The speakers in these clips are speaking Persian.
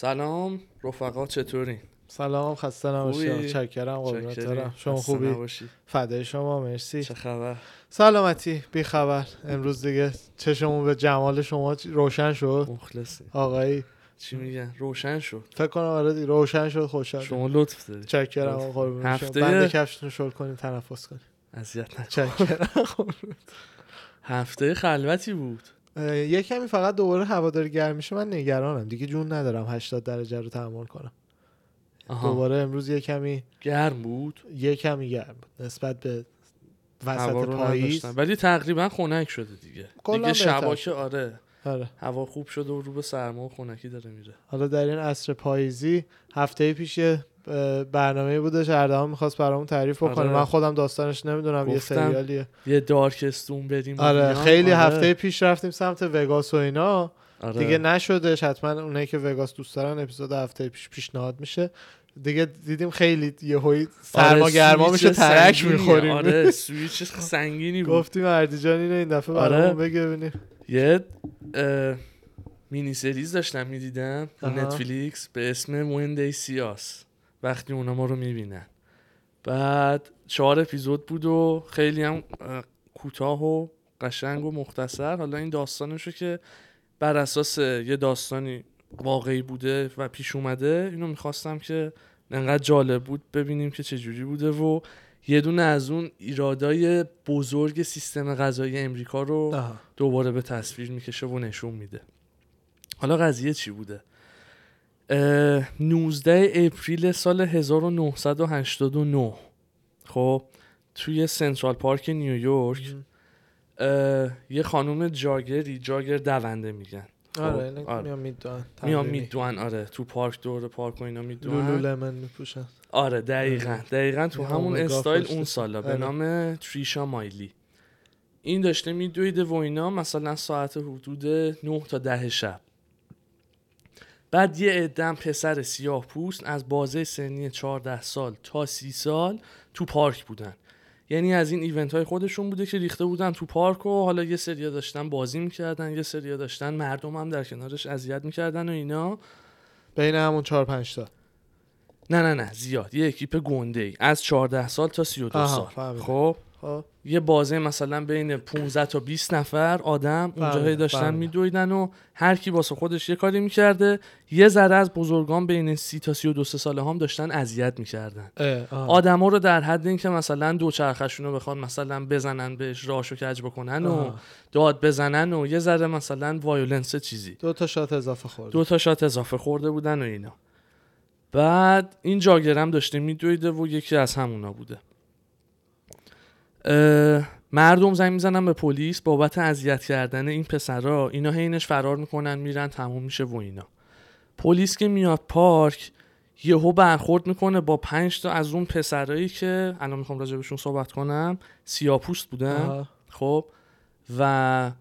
سلام رفقا چطورین سلام خسته نباشی. خوبی؟ چکرم قربونت شما خوبی. فدای شما مرسی. چه خبر؟ سلامتی بی خبر. امروز دیگه چشمون به جمال شما روشن شد؟ مخلصی. آقایی. چی میگن؟ روشن شد. فکر کنم آره روشن شد خوشحال. شما لطف داری چکرم. قربون هفته- بنده کفشتون شل کنیم تنفس کنیم. اذیت نکن. چکرم هفته خلوتی بود. یه کمی فقط دوباره هواداری گرم میشه من نگرانم. دیگه جون ندارم 80 درجه رو تحمل کنم. آها. دوباره امروز یه کمی گرم بود؟ یه کمی گرم بود. نسبت به هوا وسط پاییز. ولی تقریبا خنک شده دیگه. دیگه بهتر. شبا شد. که آره. آره. هوا خوب شده و رو به سرما و خنکی داره میره. حالا در این عصر پاییزی هفته پیش یه برنامه بودش اردهان می‌خواست برامون تعریف بکنه آره. من خودم داستانش نمی‌دونم یه سریالیه یه دارکستون بریم آره. خیلی آره. هفته پیش رفتیم سمت وگاس و اینا آره. دیگه نشدش حتما اونایی که وگاس دوست دارن اپیزود هفته پیش پیشنهاد میشه دیگه دیدیم خیلی یهویی سرما آره، گرما میشه ترک. می‌خوریم آره سویچ سنگینی بود گفتیم اردیجان اینو این دفعه آره. برامون بگه ببینیم یه مینی سریز داشتم می‌دیدم. نتفلیکس به اسم ویندی سیاس وقتی اونا ما رو می‌بینن. بعد چهار اپیزود بود و خیلی هم اه، کوتاه و قشنگ و مختصر. حالا این داستانشو که بر اساس یه داستانی واقعی بوده و پیش اومده اینو می‌خواستم که انقدر جالب بود ببینیم که چجوری بوده و یه دونه از اون ایرادای بزرگ سیستم غذایی امریکا رو. دوباره به تصویر می‌کشه و نشون میده. حالا قضیه چی بوده؟ 19 April سال 1989 خب توی سنترال پارک نیویورک یه خانم jogger ی jogger دونده میگن. خب، آره آره. میان میدوان میان میدوان آره. تو پارک دور پارک و اینا میدوان. Lululemon میپوشن. آره دقیقا. آره. دقیقا تو همون استایل. اون سالا. به آره. نام تریشا مایلی. این داشته میدویده و اینا مثلا ساعت حدود 9 تا ده شب. بعد یه عدم پسر سیاه پوست از بازه سنی 14 سال تا 30 سال تو پارک بودن. یعنی از این ایونت های خودشون بوده که ریخته بودن تو پارک و حالا یه سریا داشتن بازی می‌کردن یه سریا داشتن مردم هم در کنارش اذیت می‌کردن و اینا. بین همون 4 5 تا. نه نه نه زیاد. یه اکیپ گنده ای. از 14 سال تا 32 آها، سال. خب؟ خب یه بازه مثلا بین 15 تا 20 نفر آدم اونجا فهمیدم، داشتن فهمیدم. میدویدن و هر کی واسه خودش یه کاری می‌کرده یه ذره از بزرگان بین 30 تا 32 ساله هم داشتن اذیت می‌کردن. آدما رو در حد اینکه مثلا دو چرخشون رو بخوان مثلا بزنن بهش راشو کج بکنن و آها. داد بزنن و یه ذره مثلا violence چیزی دو تا shot اضافه خورد دو تا shot اضافه خورده بودن و اینا بعد این jogger م داشته میدویده و یکی از همونا بوده مردم زنگ می‌زنن به پلیس بابت اذیت کردن این پسرا. اینا هینش فرار می‌کنن میرن تموم میشه و اینا. پلیس که میاد پارک یهو برخورد می‌کنه با پنج تا از اون پسرایی که الان می‌خوام راجع‌بهشون صحبت کنم سیاه‌پوست بودن. خب؟ و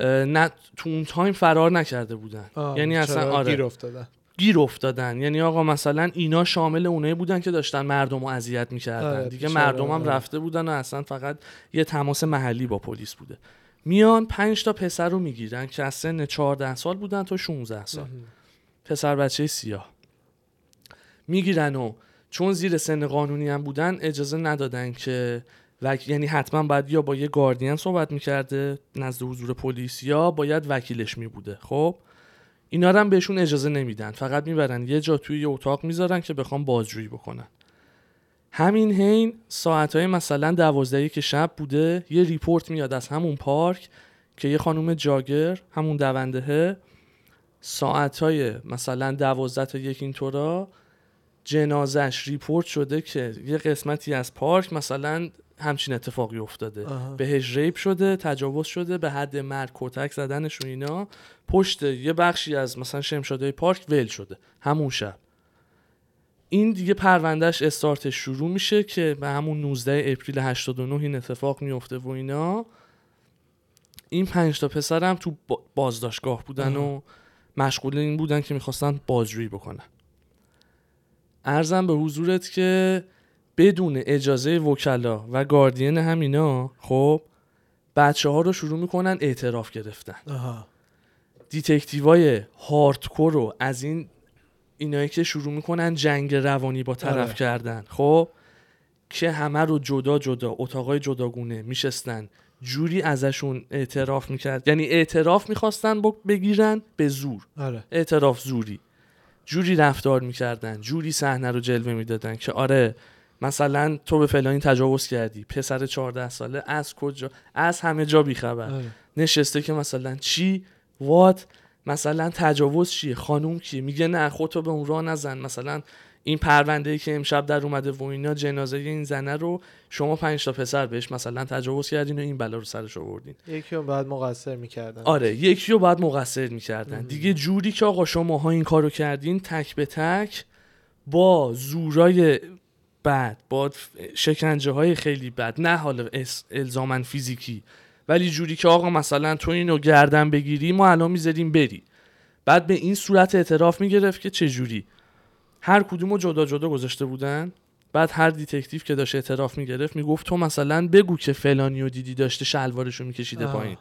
نه تو اون تایم فرار نکرده بودن. یعنی اصلا آره. گیر افتادن. گیر افتادن. یعنی آقا مثلا اینا شامل اونایی بودن که داشتن مردم رو اذیت می‌کردن. آره، دیگه مردم هم آره. رفته بودن و اصلا فقط یه تماس محلی با پلیس بوده. میان پنج تا پسر رو می‌گیرن که از سن 14 سال بودن تا 16 سال. پسر بچه سیاه. می‌گیرن و چون زیر سن قانونی هم بودن اجازه ندادن که وک... یعنی حتما باید یا با یه گاردین صحبت می‌کرده نزد حضور پلیس یا باید وکیلش میبوده. خب؟ اینا هم بهشون اجازه نمیدن. فقط می‌برن یه جا توی یه اتاق می‌ذارن که بخوام بازجویی بکنن. همین حین ساعتهای مثلا دوازده که شب بوده یه report میاد از همون پارک که یه خانم jogger همون دوندهه ساعتهای مثلا دوازده تا یک اینطورا جنازش report شده که یه قسمتی از پارک مثلا همچین اتفاقی افتاده. آها. بهش rape شده تجاوز شده به حد مرگ کتک زدنش و اینا. پشت یه بخشی از مثلا شمشادهای پارک ول شده. همون شب. این دیگه پروندهش استارتش شروع میشه که به همون 19 اپریل 89 این اتفاق میفته و اینا. این پنج تا پسرم تو با- بازداشتگاه بودن و مشغول این بودن که می‌خواستن بازجویی بکنن. ارزم به حضورت که بدون اجازه وکلا و گاردین همینا خب بچه ها رو شروع می‌کنن اعتراف گرفتن. آها. دیتکتیوای هاردکور رو از این اینایی که شروع می‌کنن جنگ روانی با طرف آره. کردن. خب که همه رو جدا جدا اتاقای جداگونه میشستن. جوری ازشون اعتراف می‌کرد. یعنی اعتراف می‌خواستن بگیرن به زور. آره. اعتراف زوری. جوری رفتار می‌کردن. جوری صحنه رو جلوه می‌دادن که آره مثلا تو به فلانی تجاوز کردی پسر 14 ساله از کجا؟ از همه جا بیخبر. آره. نشسته که مثلا چی؟ وات؟ مثلا تجاوز چیه؟ خانوم کیه؟ میگه نه خودتو به اون راه نزن. مثلا این پرونده ای که امشب در اومده و اینا جنازه این زنه رو شما پنج تا پسر بهش مثلا تجاوز کردین و این بلا رو سرش آوردین. یکی رو بعد مقصر می‌کردن. آره یکی رو باید مقصر می‌کردن. دیگه جوری که آقا شماها این کارو کردین تک به تک با زورای بد با شکنجه های خیلی بد نه حالا الزاما فیزیکی. ولی جوری که آقا مثلا تو اینو گردن بگیری ما الان می‌ذاریم بری. بعد به این صورت اعتراف می‌گرفت که چه جوری هر کدوم رو جدا جدا گذاشته بودن. بعد هر detective که داشت اعتراف می‌گرفت می‌گفت تو مثلا بگو که فلانی و دیدی داشته شلوارشو میکشیده. پایین.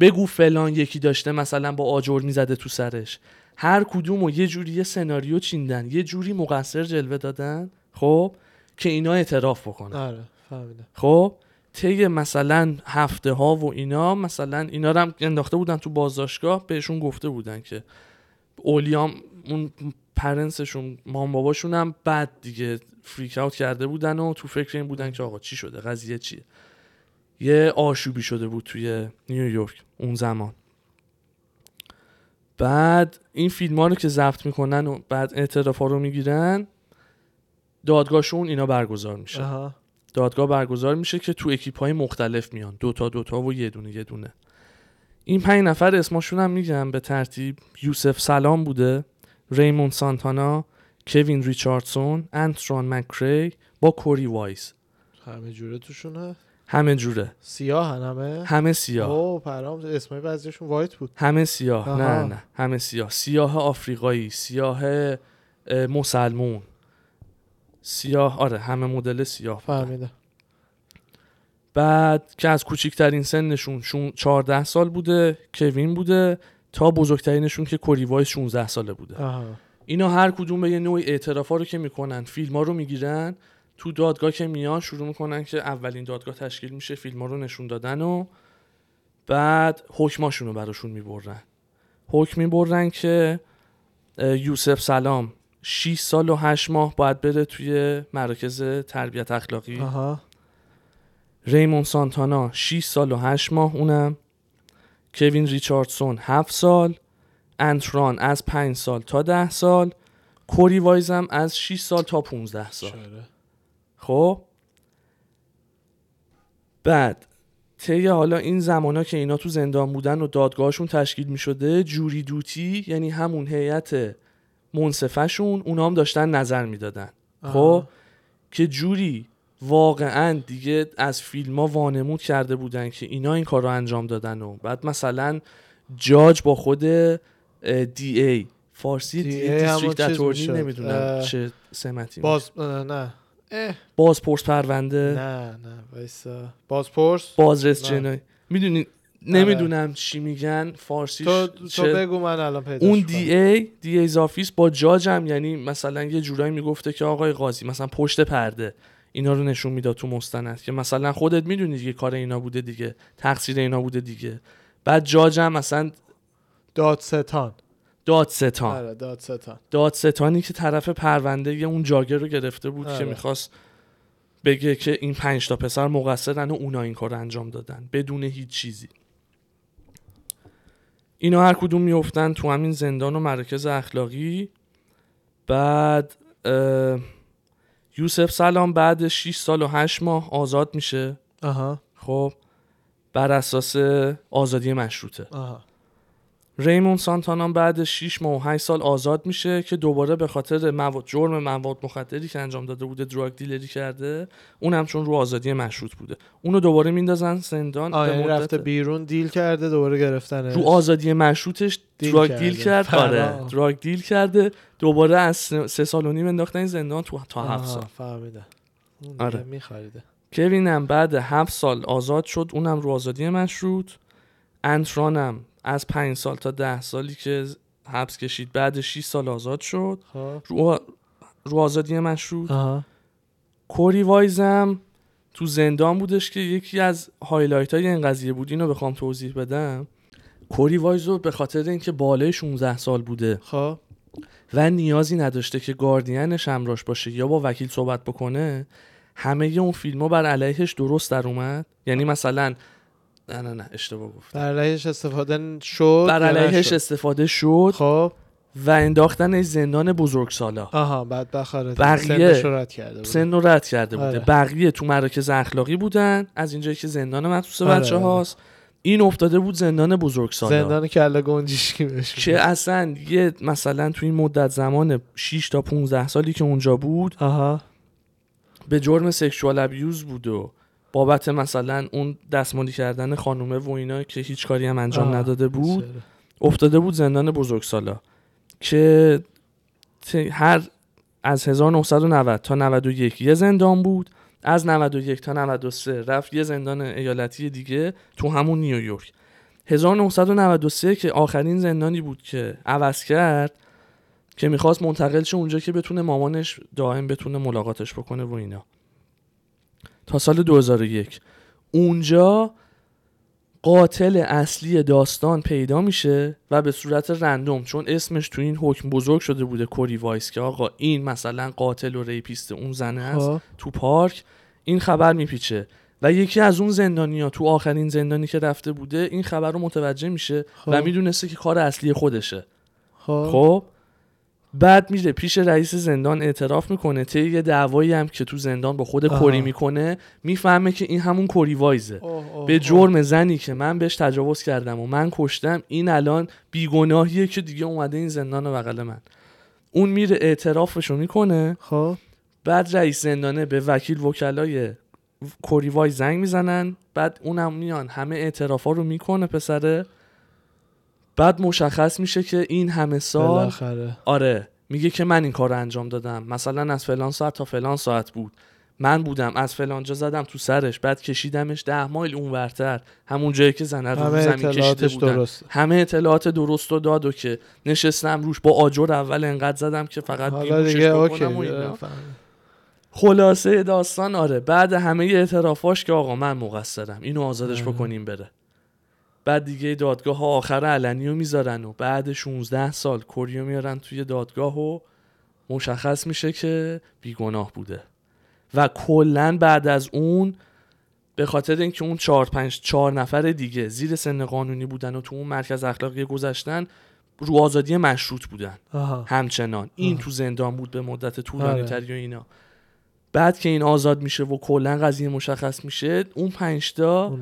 بگو فلان یکی داشته مثلا با آجر می‌زده تو سرش. هر کدوم و یه جوری یه سناریو چیدن یه جوری مقصر جلوه دادن. خب؟ که اینا اعتراف بکنن. آره فهمیدم. خب طی مثلا هفته ها و اینا مثلا اینا رو هم انداخته بودن تو بازداشتگاه بهشون گفته بودن که اولیام اون پرنسشون مام باباشون هم بعد دیگه فریک اوت کرده بودن و تو فکر این بودن که آقا چی شده؟ قضیه چیه؟ یه آشوبی شده بود توی نیویورک اون زمان. بعد این فیلم ها رو که ضبط می‌کنن و بعد اعتراف ها رو می‌گیرن دادگاهشون اینا برگزار میشه. آها. دادگاه برگزار میشه که تو اکیپ های مختلف میان. دوتا دوتا و یه دونه یه دونه. این پنج نفر اسمشون هم میگم به ترتیب یوسف سلام بوده ریمون سانتانا کوین ریچاردسون انتران مکری با کوری وایس. همه جوره توشون هست همه جوره. سیاه هن همه؟ همه سیاه. اوه پرام اسمای بعضیشون white بود. همه سیاه. آها. نه نه همه سیاه. سیاه آفریقایی سیاه اه، مسلمون. سیاه آره همه مدل سیاه بودن. فهمیدم. بعد که از کوچکترین سنشون شون 14 سال بوده کوین بوده تا بزرگترینشون که کوری وایس 16 ساله بوده. آها. اینا هر کدوم به یه نوعی اعترافا رو که می‌کنن فیلم ها رو می‌گیرن تو دادگاه که میان شروع می‌کنن که اولین دادگاه تشکیل میشه فیلم ها رو نشون دادن و بعد حکماشون رو براشون می‌برن. حکم می‌برن که یوسف سلام 6 سال و 8 ماه باید بره توی مراکز تربیت اخلاقی. آها. ریمون سانتانا 6 سال و 8 ماه اونم. کوین ریچاردسون 7 سال. انتران از 5 سال تا 10 سال. کوری وایزم از 6 سال تا 15 سال. خب. بعد طی حالا این زمانا که اینا تو زندان بودن و دادگاهشون تشکیل می شده جوری دوتی یعنی همون هیئت منصفه‌شون اونا هم داشتن نظر می‌دادن. خب. که جوری واقعا دیگه از فیلم ها وانمود کرده بودن که اینا این کار رو انجام دادن و بعد مثلا جاج با خود DA فارسی D attorney می‌شد. نمی‌دونم چه سمتی باز اه، نه. اه. بازپرس پرونده. نه نه وایسا. بازپرس؟ بازرس. جنایی. می‌دونی نمی‌دونم چی میگن فارسیش تو تو بگو من الان پیدا اون DA DA office با جاجم یعنی مثلا یه جورایی می‌گفته که آقای قاضی مثلا پشت پرده اینا رو نشون می‌داد تو مستند که مثلا خودت می‌دونی دیگه کار اینا بوده دیگه تقصیر اینا بوده دیگه. بعد جاجم مثلا دادستان. دادستان. آره دادستان. دادستانی که طرف پرونده اون جاگر رو گرفته بود که آره. می‌خواست بگه که این پنج تا پسر مقصرن و اونا این کار رو انجام دادن بدون هیچ چیزی. اینا هر کدوم میفتن تو همین زندان و مرکز اخلاقی. بعد یوسف سلام بعد 6 سال و 8 ماه آزاد میشه. آها. خب بر اساس آزادی مشروطه. آها. ریمون سانتانا بعد 6 ماه و 8 سال آزاد میشه که دوباره به خاطر مواد جرم مواد مخدری که انجام داده بوده دراگ دیلری کرده اون هم چون رو آزادی مشروط بوده. اونو دوباره میندازن زندان مدت- رفته بیرون دیل کرده دوباره گرفتنش. رو آزادی مشروطش دراگ. دیل کرد. آره. دراگ دیل کرده. دوباره از سه سال و نیم انداختن این زندان تو تا هفت آها، سال. فهمیدم. اون آره. میخریده. کوین هم بعد هفت سال آزاد شد. اونم رو آزادی مشروط. انترانم از پنج سال تا ده سالی که حبس کشید بعد 6 سال آزاد شد. خب. رو, رو آزادی مشروط. آها. کوری وایزم تو زندان بودش که یکی از highlight های این قضیه بود. اینو بخوام توضیح بدم. کوری وایز رو به خاطر اینکه بالای 16 سال بوده خب. و نیازی نداشته که گاردینش همراش باشه یا با وکیل صحبت بکنه همه اون فیلم ها بر علیهش درست در اومد. یعنی مثلا نه نه نه اشتباه گفت بر علیهش استفاده شد بر علیهش؟ استفاده شد خب و انداختنش زندان بزرگسالا آها بعد بخاره بقیه رو رد کرده بود. سن رد کرده بوده آره. بقیه تو مراکز اخلاقی بودن از اینجایی که زندان مخصوص آره، بچه آره. هاست این افتاده بود زندان بزرگسالا زندان کله گنجشکی بهش. که اصلا یه مثلا تو این مدت زمان 6 تا 15 سالی که اونجا بود آها به جرم سکشوال ابیوز بود و بابت مثلا اون دستمالی کردن خانومه و اینا که هیچ کاری هم انجام آه، نداده بود چرا؟ افتاده بود زندان بزرگسالا که هر از 1990 تا 91 یه زندان بود از 91 تا 93 رفت یه زندان ایالتی دیگه تو همون نیویورک 1993 که آخرین زندانی بود که عوض کرد که می‌خواست منتقل شه اونجا که بتونه مامانش دائم بتونه ملاقاتش بکنه و اینا تا سال 2001 اونجا قاتل اصلی داستان پیدا میشه و به صورت random چون اسمش تو این حکم بزرگ شده بوده Korey Wise که آقا این مثلا قاتل و rapist اون زنه است خب. تو پارک. این خبر میپیچه. و یکی از اون زندانیا تو آخرین زندانی که رفته بوده این خبر رو متوجه میشه و خب. می‌دونسته که کار اصلی خودشه. خب. خب؟ بعد میره پیش رئیس زندان اعتراف می‌کنه طی یه دعوایی هم که تو زندان با خود آها. کوری می‌کنه می‌فهمه که این همون کوری وایزه. به. جرم زنی که من بهش تجاوز کردم و من کشتم این الان بیگناهیه که دیگه اومده این زندان بغل من. اون میره اعترافشو می‌کنه. خب. بعد رئیس زندانه به وکیل وکلای کوریوای زنگ می‌زنن بعد اونم میان همه اعترافا رو می‌کنه پسره. بعد مشخص میشه که این همه سال بالاخره. آره میگه که من این کار رو انجام دادم. مثلا از فلان ساعت تا فلان ساعت بود. من بودم از فلان جا زدم تو سرش بعد کشیدمش ده مایل اونورتر. همون جایی که زنه رو رو همه زمین کشیده بودن. درست همه اطلاعات درست و داد و که نشستم روش با آجر اول انقدر زدم که فقط حالا. خلاصه داستان آره. بعد همه اعترافاش که آقا من مقصرم. اینو آزادش. بکنیم بره. بعد دیگه دادگاه ها آخر علنی رو می‌ذارن و بعد 16 سال کوریو میارن توی دادگاه و مشخص میشه که بیگناه بوده. و کلا بعد از اون به خاطر اینکه اون چهار پنج چهار نفر دیگه زیر سن قانونی بودن و تو اون مرکز اخلاقی گذشتن رو آزادی مشروط بودن. آها. همچنان. این آه. تو زندان بود به مدت طولانی. تری و اینا. بعد که این آزاد میشه و کلا قضیه مشخص میشه اون پنجتا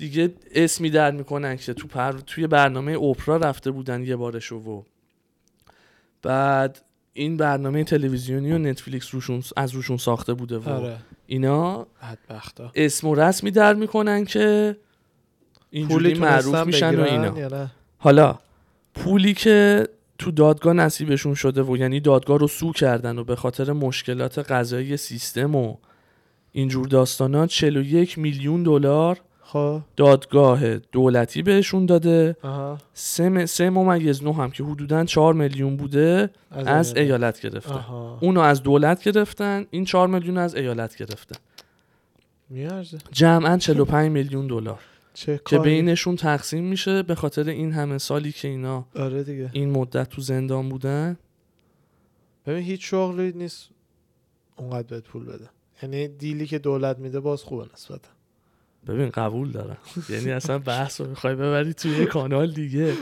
دیگه اسمی در می‌کنن که تو پر... توی برنامه اوپرا رفته بودن یه بارشو و بعد این برنامه تلویزیونی و نتفلیکس روشون از روشون ساخته بوده و آره. اینا بدبختا. اسم و رسمی در می‌کنن که اینجوری معروف میشن و اینا. حالا پولی که تو دادگاه نصیبشون شده و یعنی دادگاه رو سو کردن و به خاطر مشکلات قضایی سیستم و اینجور داستانا 41 میلیون دلار خب. دادگاه دولتی بهشون داده. آها. سه, م- سه ممیز نو هم که حدودا 4 میلیون بوده از ایالت. ایالت گرفته. آها. اونو از دولت گرفتن این 4 میلیون از ایالت گرفتن میارزه. جمعا 45 میلیون دلار. چه که کاری؟ بینشون تقسیم میشه به خاطر این همه سالی که اینا آره دیگه. این مدت تو زندان بودن. ببین هیچ شغلی نیست اونقدر بهت پول بده. یعنی دیلی که دولت میده باز خوبه نسبتا. ببین قبول دارم. یعنی اصلا بحث رو می‌خوای ببری توی یه کانال دیگه.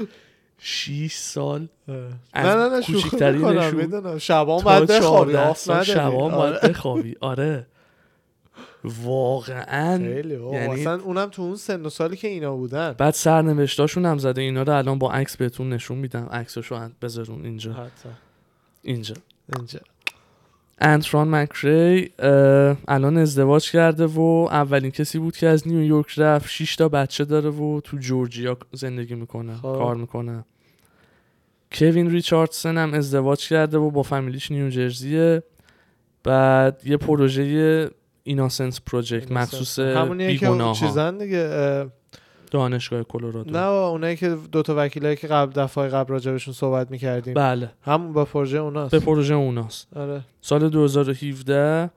6 سال نه نه نه می‌کنم می‌دونم. شبان تا باید بخوابی 14 آف سال نداری. شبان آره. باید بخوابی. آره. واقعا. یعنی- اصلا اونم تو اون سن و سالی که اینا بودن. بعد سرنوشتاشون هم زده. اینا رو الان با عکس بهتون نشون میدم. عکسشو بذارون اینجا. حتی اینجا. اینجا. انتران مکری الان ازدواج کرده و اولین کسی بود که از نیویورک رفت 6 تا بچه داره و تو جورجیا زندگی می‌کنه خب. کار می‌کنه. کوین ریچاردسن هم ازدواج کرده و با فامیلیش نیوجرزیه بعد یه پروژه Innocence Project مخصوص همونیه که بیگناه ها چیزن دیگه دانشگاه کلرادو. نه اونایی که دوتا وکیلایی که قبل دفعه قبل راجبشون صحبت می‌کردیم. بله. همون با پروژه اوناست. به پروژه اوناست. آره. سال 2017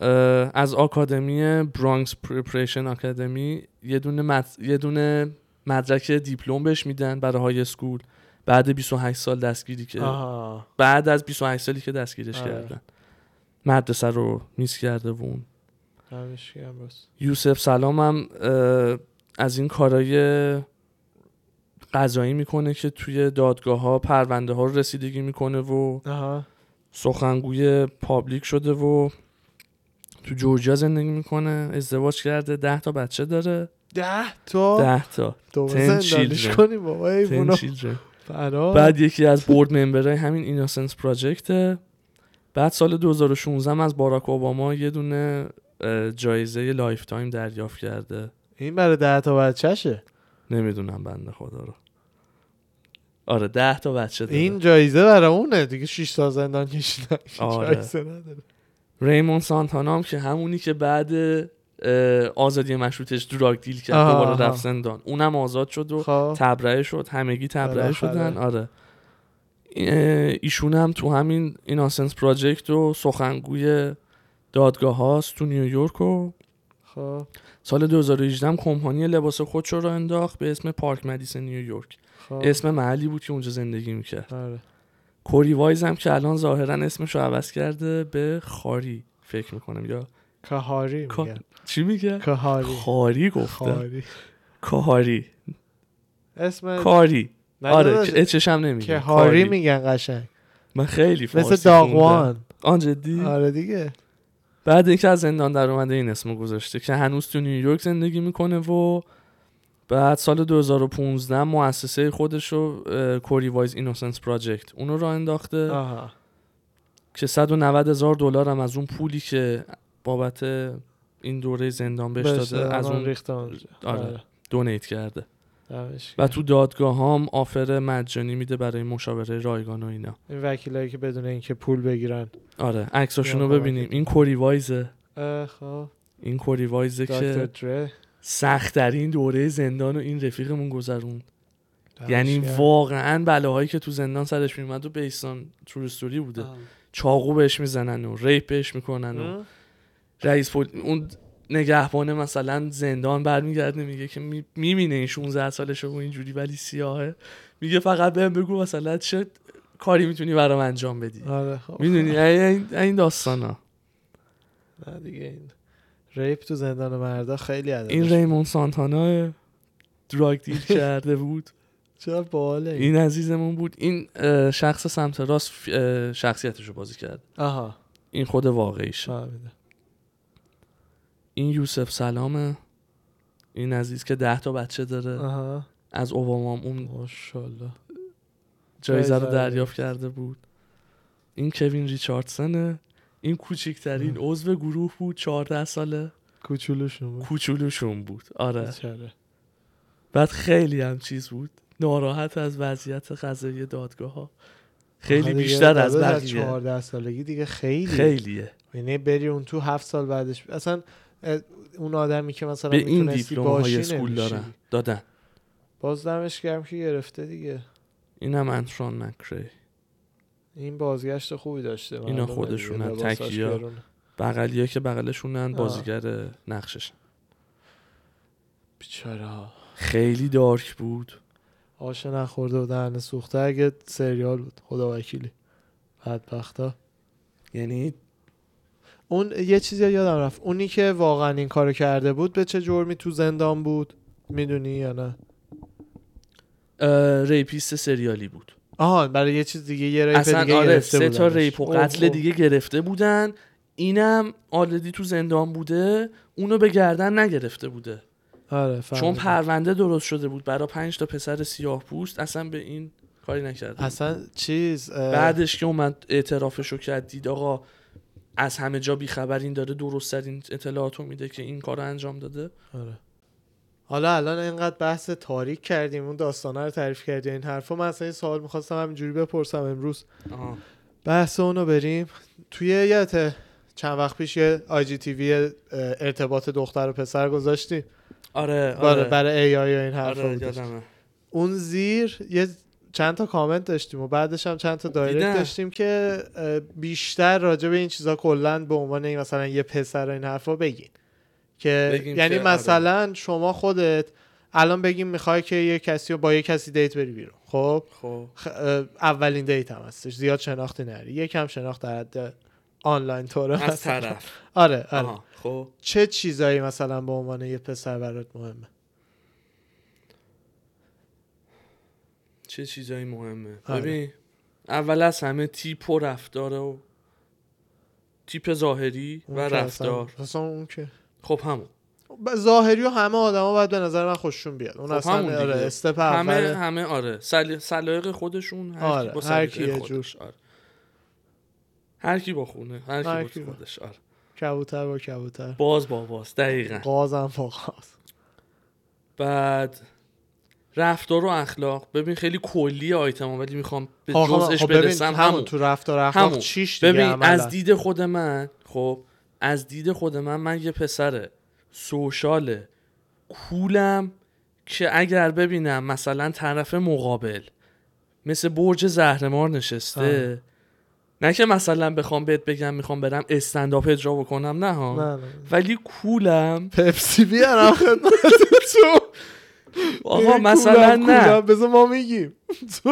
اه، از آکادمی Bronx Preparation Academy یه دونه مد... یه دونه مدرک دیپلم بهش میدن برای high school. بعد 28 سال دستگیری که آها. بعد از 28 سالی که دستگیرش آره. کردن. مدرسه رو میس کرده و اون. یوسف سلام هم اه، از این کارای قضایی می‌کنه که توی دادگاه ها پرونده ها رو رسیدگی می‌کنه و آها. سخنگوی پابلیک شده و تو جورجیا زندگی می‌کنه. ازدواج کرده. ده تا بچه داره. ده تا؟ ده تا. children. کنیم بابا. بعد یکی از board member های همین Innocence Project ه بعد سال 2016 هم از باراک اوباما یه دونه جایزه lifetime دریافت کرده. این برای ده تا بچهشه. نمی‌دونم بنده خدا رو. آره ده تا بچه داره. این جایزه برای اونه. دیگه 6 تا زندان کشیدن. آره. جایزه نداره. ریمون سانتانا هم که همونی که بعد آزادی مشروطش دراگ دیل کرد آها، دوباره. رفت زندان. اونم آزاد شد و خب. تبرئه شد. همگی تبرئه بالاخره. شدن. آره. اه، ایشون هم تو همین ایناسنس پراجکت و سخنگوی دادگاه هاست تو نیویورک و خب. سال 2018 هم کمپانی لباس خودش رو انداخت به اسم پارک مدیسن نیویورک خب. اسم محلی بود که اونجا زندگی می‌کرد. آره. کوری وایز هم که الان ظاهرا اسمش رو عوض کرده به خاری فکر می‌کنم. یا کهاری میگن. چی میگه؟ کهاری. خاری گفته خاری کاری اسم کاری. نه آره اچش هم نمیگه کهاری میگن قشنگ. من خیلی فارسی مثل. داغوان. آن جدی؟ آره دیگه. بعد اینکه از زندان در اومده این اسمو گذاشته که هنوز تو نیویورک زندگی می‌کنه و بعد سال 2015 مؤسسه خودش رو کوری وایز اینوسنس پراجکت اونو راه انداخته. آها. که 190 هزار دلار هم از اون پولی که بابت این دوره زندان بهش داده از اون ریخته اونجا. آره. دونیت کرده. و تو دادگاه هم آفر مجانی میده برای مشاوره رایگان و اینا. این وکیلایی که بدون اینکه پول بگیرن. آره عکساشون رو ببینیم. این کوری وایزه خب. این کوری وایزه که دره سختترین دوره زندان و این رفیقمون گذرون دمش یعنی. واقعا بلاهایی که تو زندان سرش میومد و بیستان تورستوری بوده. آه. چاقو بهش می‌زنن و ریپ بهش می‌کنن و؟ رئیس پل... اون نگهبانه مثلا زندان برمیگرده میگه که می- می‌بینه این 16 سالشه و اینجوری ولی سیاهه. میگه فقط بهم بگو مثلا چه کاری می‌تونی برام انجام بدی. آره خب. می‌دونی؟ این این داستان ها نه دیگه این ریپ تو زندان مردا خیلی عدد این ریمون سانتانا دراگ دیل کرده بود. چرا باله این؟ عزیزمون بود. این شخص سمت راست شخصیتش رو بازی کرد. آها. این خود واقعیشه. فهمیدم. این یوسف سلامه این عزیز که ده تا بچه داره. آها. از اوباما اون ماشاءالله. جایزه رو دریافت کرده بود. این کوین ریچاردسنه. این کوچکترین عضو گروه بود 14 ساله. کوچولوشون بود. کوچولوشون بود. آره. بیچاره. بعد خیلی هم چیز بود. ناراحت از وضعیت قضایی دادگاه ها خیلی بیشتر از بقیه. 14 سالگی دیگه خیلی. خیلیه. یعنی بری اون تو هفت سال بعدش. اصلا اون آدمی که مثلا به این دیپلم های اسکول. دارن. دادن. باز دمش گرم که گرفته دیگه. اینم انتران مکری. این بازگشت خوبی داشته. اینا خودشونن، دیگه، لباساش تکیه. گرونه. بغلی که بغلشونن. بازیگر نقشش. بیچاره خیلی دارک بود. آش نخورده و دهن سوخته. اگه سریال بود. خدا وکیلی. بدبختا. یعنی اون یه چیزی یادم رفت. اونی که واقعا این کارو کرده بود به چه جرمی تو زندان بود؟ می‌دونی یا نه؟ rapist سریالی بود. آها برای یه چیز دیگه یه rape اصلا دیگه آره گرفته سه تا. rape و قتل اوه. دیگه گرفته بودن. اینم already تو زندان بوده. اونو به گردن نگرفته بوده. آره چون. پرونده درست شده بود. برای پنج تا پسر سیاه پوست اصلا به این کاری نکرده اصلا چیز اه، بعدش که اومد اعترافشو کرد دید آقا از همه جا بیخبر این داره درست ترین اطلاعاتو میده که این کار انجام داده. آره. حالا الان اینقدر بحث تاریک کردیم اون داستانه رو تعریف کردیم این حرفا من اصلا این سوال می‌خواستم همینجوری بپرسم امروز. آها. بحث اونو بریم. توی یادت چند وقت پیش یه IGTV ارتباط دختر و پسر گذاشتیم آره برای آره. برای AI و این حرفا آره اون زیر یه چند تا کامنت داشتیم و بعدش هم چند تا دایرکت. داشتیم که بیشتر راجع به این چیزا کلا به عنوان این مثلا یه پسر این حرفا بگین. که یعنی آره. مثلا شما خودت الان بگیم می‌خوای که یه کسی رو با یه کسی دیت بری بیرون. خب؟ خب. خ- اولین دیت هم هستش. زیاد شناختی نری. یکم شناخت در حد آنلاین طوره از. طرف. آره آره. خب. چه چیزایی مثلا به عنوان یه پسر برات مهمه؟ چه چیزایی مهمه؟ آره. ببین اول از همه تیپ و رفتار و تیپ ظاهری و رفتار. اصلا, اون که خب همون. ظاهری و همه آدما باید به نظر من خوششون بیاد. اون خب اصلا همون آره. استپ همه اول همه آره. سل... سلایق خودشون هر آره، کی با هر کی خودش. آره. هر کی با خونه هر کی هر با کی با- خودش آره. کبوتر با کبوتر. باز با باز دقیقا. قازم با قاز بعد رفتار و اخلاق. ببین خیلی کلی آیتم ولی می‌خوام به آقا، جزش خب ببین برسم. همون تو رفتار اخلاق همون. چیش دیگه ببین عملاً؟ از دید خود من خب از دید خود من من یه پسر سوشال کولم که اگر ببینم مثلا طرف مقابل مثل برج زهرمار نشسته. نه که مثلا بخوام بهت بگم می‌خوام برم استنداپ اجرا بکنم نه ها. نه نه ولی کولم پپسی بیارم خدمت تو آقا مثلا نه. بذار ما میگیم. تو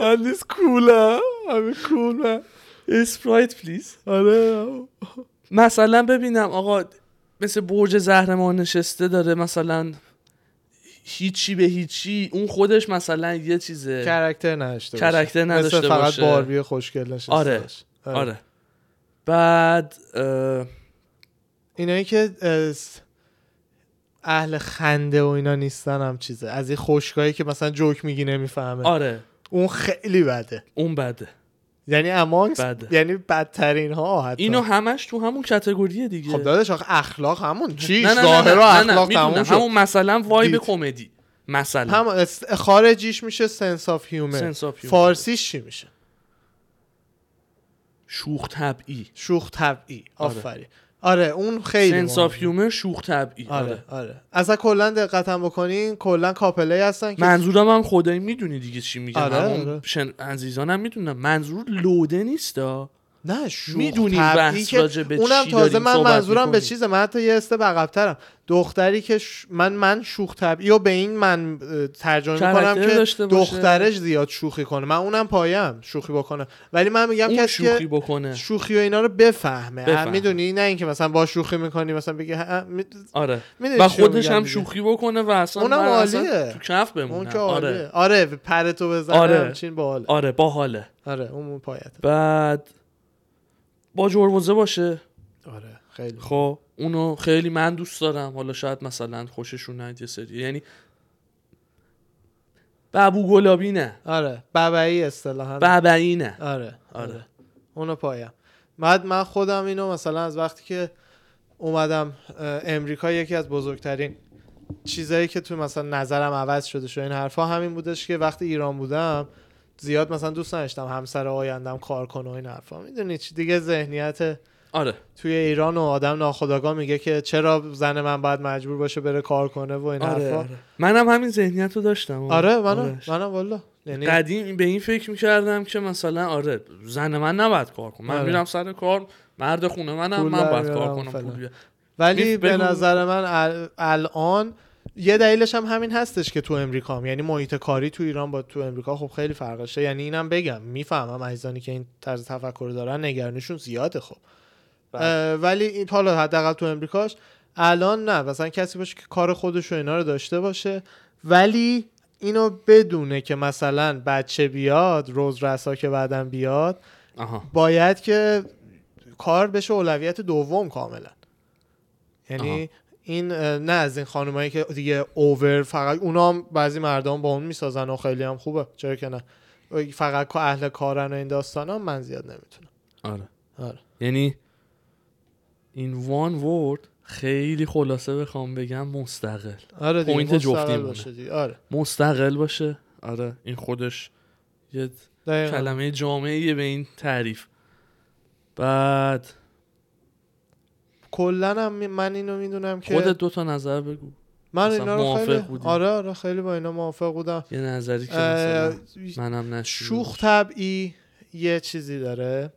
من نیست cool م. همین cool م. Sprite please آره. مثلا ببینم آقا مثل برج زهرمار نشسته داره مثلا هیچی به هیچی اون خودش مثلا یه چیزه. character نداشته character نداشته مثل فقط باشه. باربی خوشگل نشسته آره. باشه. آره. بعد اه، اینایی که اهل خنده و اینا نیستن هم چیزه. از این خوشگلایی که مثلا جوک میگی نمی‌فهمه. آره. اون خیلی بده. اون بده. یعنی among us بده. یعنی بدترین ها حتی. اینو همش تو همون category ه دیگه. خب داداش آخه اخلاق همون. نه ظاهر و اخلاق شد. همون مثلا vibe. کمدی. مثلا. هم خارجیش میشه sense of humor sense of humor. فارسیش چی میشه؟ شوخ طبعی. شوخ طبعی. آره. آفرین. آره اون خیلی sense of مهمه. humor شوخ طبعی آره آره. آره. اصلا کلا دقتم بکنین کلا couple هستن که منظورم هم خدایی می‌دونی دیگه چی میگم. آره، آره. شن... عزیزانم می‌دونم. منظور لوده نیستا نه شوخ. می‌دونی بحث راجع به اونم چی تازه من منظورم به. چیزه من حتی یه استپ عقب‌ترم دختری که ش... من من شوخ طبعی و به این من ترجمه می‌کنم که. دخترش زیاد شوخی کنه. من اونم پایم شوخی بکنه. ولی من میگم اون کسی شوخی که بکنه. شوخی و اینا رو بفهمه, بفهمه. می‌دونی؟ نه اینکه مثلا با شوخی می‌کنی مثلا ها- می... آره. و خودش هم دیگه؟ شوخی بکنه و اصلا اونم عالیه. تو کف اون بمونم که آره. آره پرتو بزنه آره. همچین باحاله. آره باحاله. آره اون اون پایت بعد با جروزه باشه. آره خیلی. خب اونو خیلی من دوست دارم. حالا شاید مثلا خوششون نیاد یه سری. یعنی ببو گلابی نه. آره ببعی اصطلاحا. ببعی نه. آره آره. آره. اونو پایم. بعد من خودم اینو مثلا از وقتی که اومدم امریکا یکی از بزرگترین چیزایی که تو مثلا نظرم عوض شده شد این حرفا همین بودش که وقتی ایران بودم زیاد مثلا دوست نداشتم همسر آیندم کار کنه و این حرفا می‌دونی چی دیگه ذهنیت آره توی ایران و آدم ناخداگاه میگه که چرا زن من باید مجبور باشه بره کار کنه و این آره, حرفا آره. منم همین ذهنیت رو داشتم آره منم آرش. منم والا یعنی قدیم به این فکر می‌کردم که مثلا آره زن من نباید کار کنم من آره. میرم سر کار مرد خونه منم من باید کار کنم. ولی به. نظر من ال- الان یه دلیلش هم همین هستش که تو امریکا هم. یعنی محیط کاری تو ایران با تو امریکا خب خیلی فرقشه یعنی اینم بگم می‌فهمم عزیزانی که این طرز تفکر رو دارن نگرانشون زیاده خب بله. ولی این حالا حداقل تو امریکاش الان نه مثلا کسی باشه که کار خودش و اینا رو داشته باشه ولی اینو بدونه که مثلا بچه بیاد روز رسا که بعدم بیاد آها باید که کار بشه اولویت دوم کاملا یعنی آها. این نه از این خانمایی که دیگه اوور فقط اونا هم بعضی مردم با اون می‌سازن و خیلی هم خوبه چرا که نه فقط که اهل کارن و این داستان هم من زیاد نمی‌تونم آره آره. یعنی این وان ورد خیلی خلاصه بخوام بگم مستقل آره دیگه point مستقل جفتیمونه. باشه دیگه. آره مستقل باشه آره این خودش یه دقیقاً. کلمه جامعیه به این تعریف بعد کلا هم من اینو می‌دونم که خودت دو تا نظر بگو. من اینا رو موافق خیلی بودی؟ آره آره خیلی با اینا موافق بودم. یه نظری که اه، مثلا منم شنیده شوخ طبعی یه چیزی داره.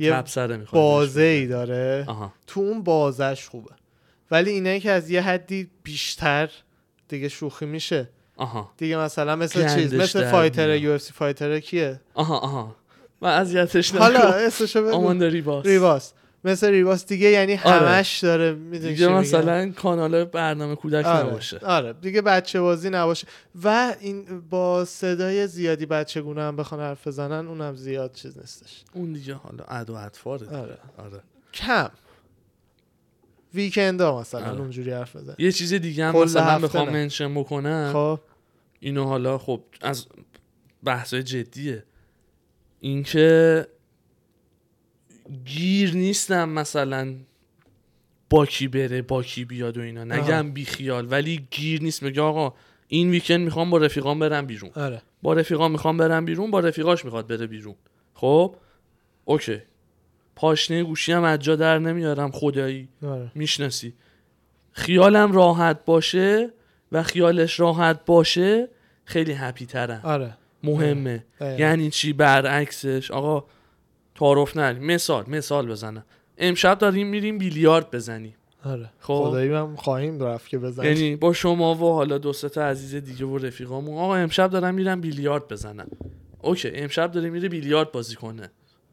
یه بازه ای داره. آها. تو اون بازش خوبه. ولی اینایی که از یه حدی بیشتر دیگه شوخی میشه. آها. دیگه مثلا مثل چیز مثل fighter. UFC fighter کیه؟ آها آها. من اذیتش حالا نکن. اسمشو بگو. ریباس ریواس. مثل ریواس دیگه یعنی آره. همش داره می‌دونی دیگه مثلا کانال برنامه کودک آره. نباشه آره دیگه بچه بازی نباشه و این با صدای زیادی بچه گونه هم بخوان حرف بزنن اونم زیاد چیز نیستش اون دیگه حالا عد و دیگه. آره. آره. کم ویکند ها مثلا آره. اونجوری حرف بزن یه چیز دیگه هم مثلا بخوام. منشن بکنم خب اینو حالا خب از بحثای جدیه اینکه گیر نیستم مثلا با کی بره با کی بیاد و اینا. نگم بی خیال ولی گیر نیست. میگه آقا این ویکند می‌خوام با رفیقام برم بیرون. آره. با رفیقام می‌خوام برم بیرون با رفیقاش می‌خواد بره بیرون. خب؟ اوکی. پاشنه گوشی هم از جا در نمیارم خدایی. آره. می‌شناسی. خیالم راحت باشه و خیالش راحت باشه خیلی هپی ترم. آره. مهمه. دقیقاً. یعنی چی؟ برعکسش. آقا تعارف نریم مثال مثال بزنم. امشب داریم میریم بیلیارد بزنیم. آره. خب. خدایی هم خواهیم رفت که بزنیم. یعنی با شما و حالا دو تا عزیز دیگه و رفیقامون. آقا امشب دارم میرم بیلیارد بزنم اوکی امشب داره میره بیلیارد بازی کنه.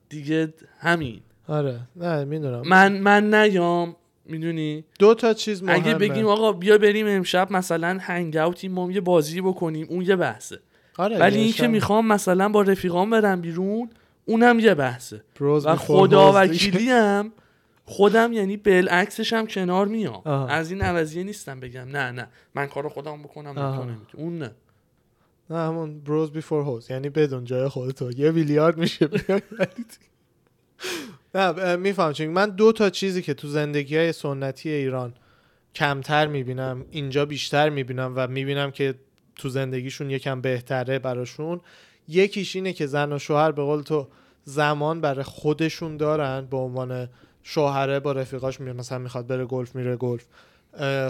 دیگه همین. آره. نه می‌دونم. من من نیام. می‌دونی؟ دو تا چیز مهمه. اگه بگیم آقا بیا بریم امشب مثلا هنگ اوتیم ما یه بازی بکنیم اون یه بحثه. آره ولی یه این که شب می‌خوام مثلا با رفیقام برم بیرون اونم یه بحثه. و خدا. وکیلی هم خودم یعنی بالعکسش هم کنار میام. از این عوضیه نیستم بگم. نه نه. من کارو خودم بکنم. نکنم اون نه. نه همون بروز بیفور هوز یعنی بدون جای خودتو یه بیلیارد میشه نه میفهم چون من دو تا چیزی که تو زندگی های سنتی ایران کمتر می‌بینم اینجا بیشتر می‌بینم و می‌بینم که تو زندگیشون یکم بهتره براشون یکیش اینه که زن و شوهر به قول تو زمان برای خودشون دارن به عنوان شوهره با رفیقاش میره مثلا می‌خواد بره گلف میره گلف.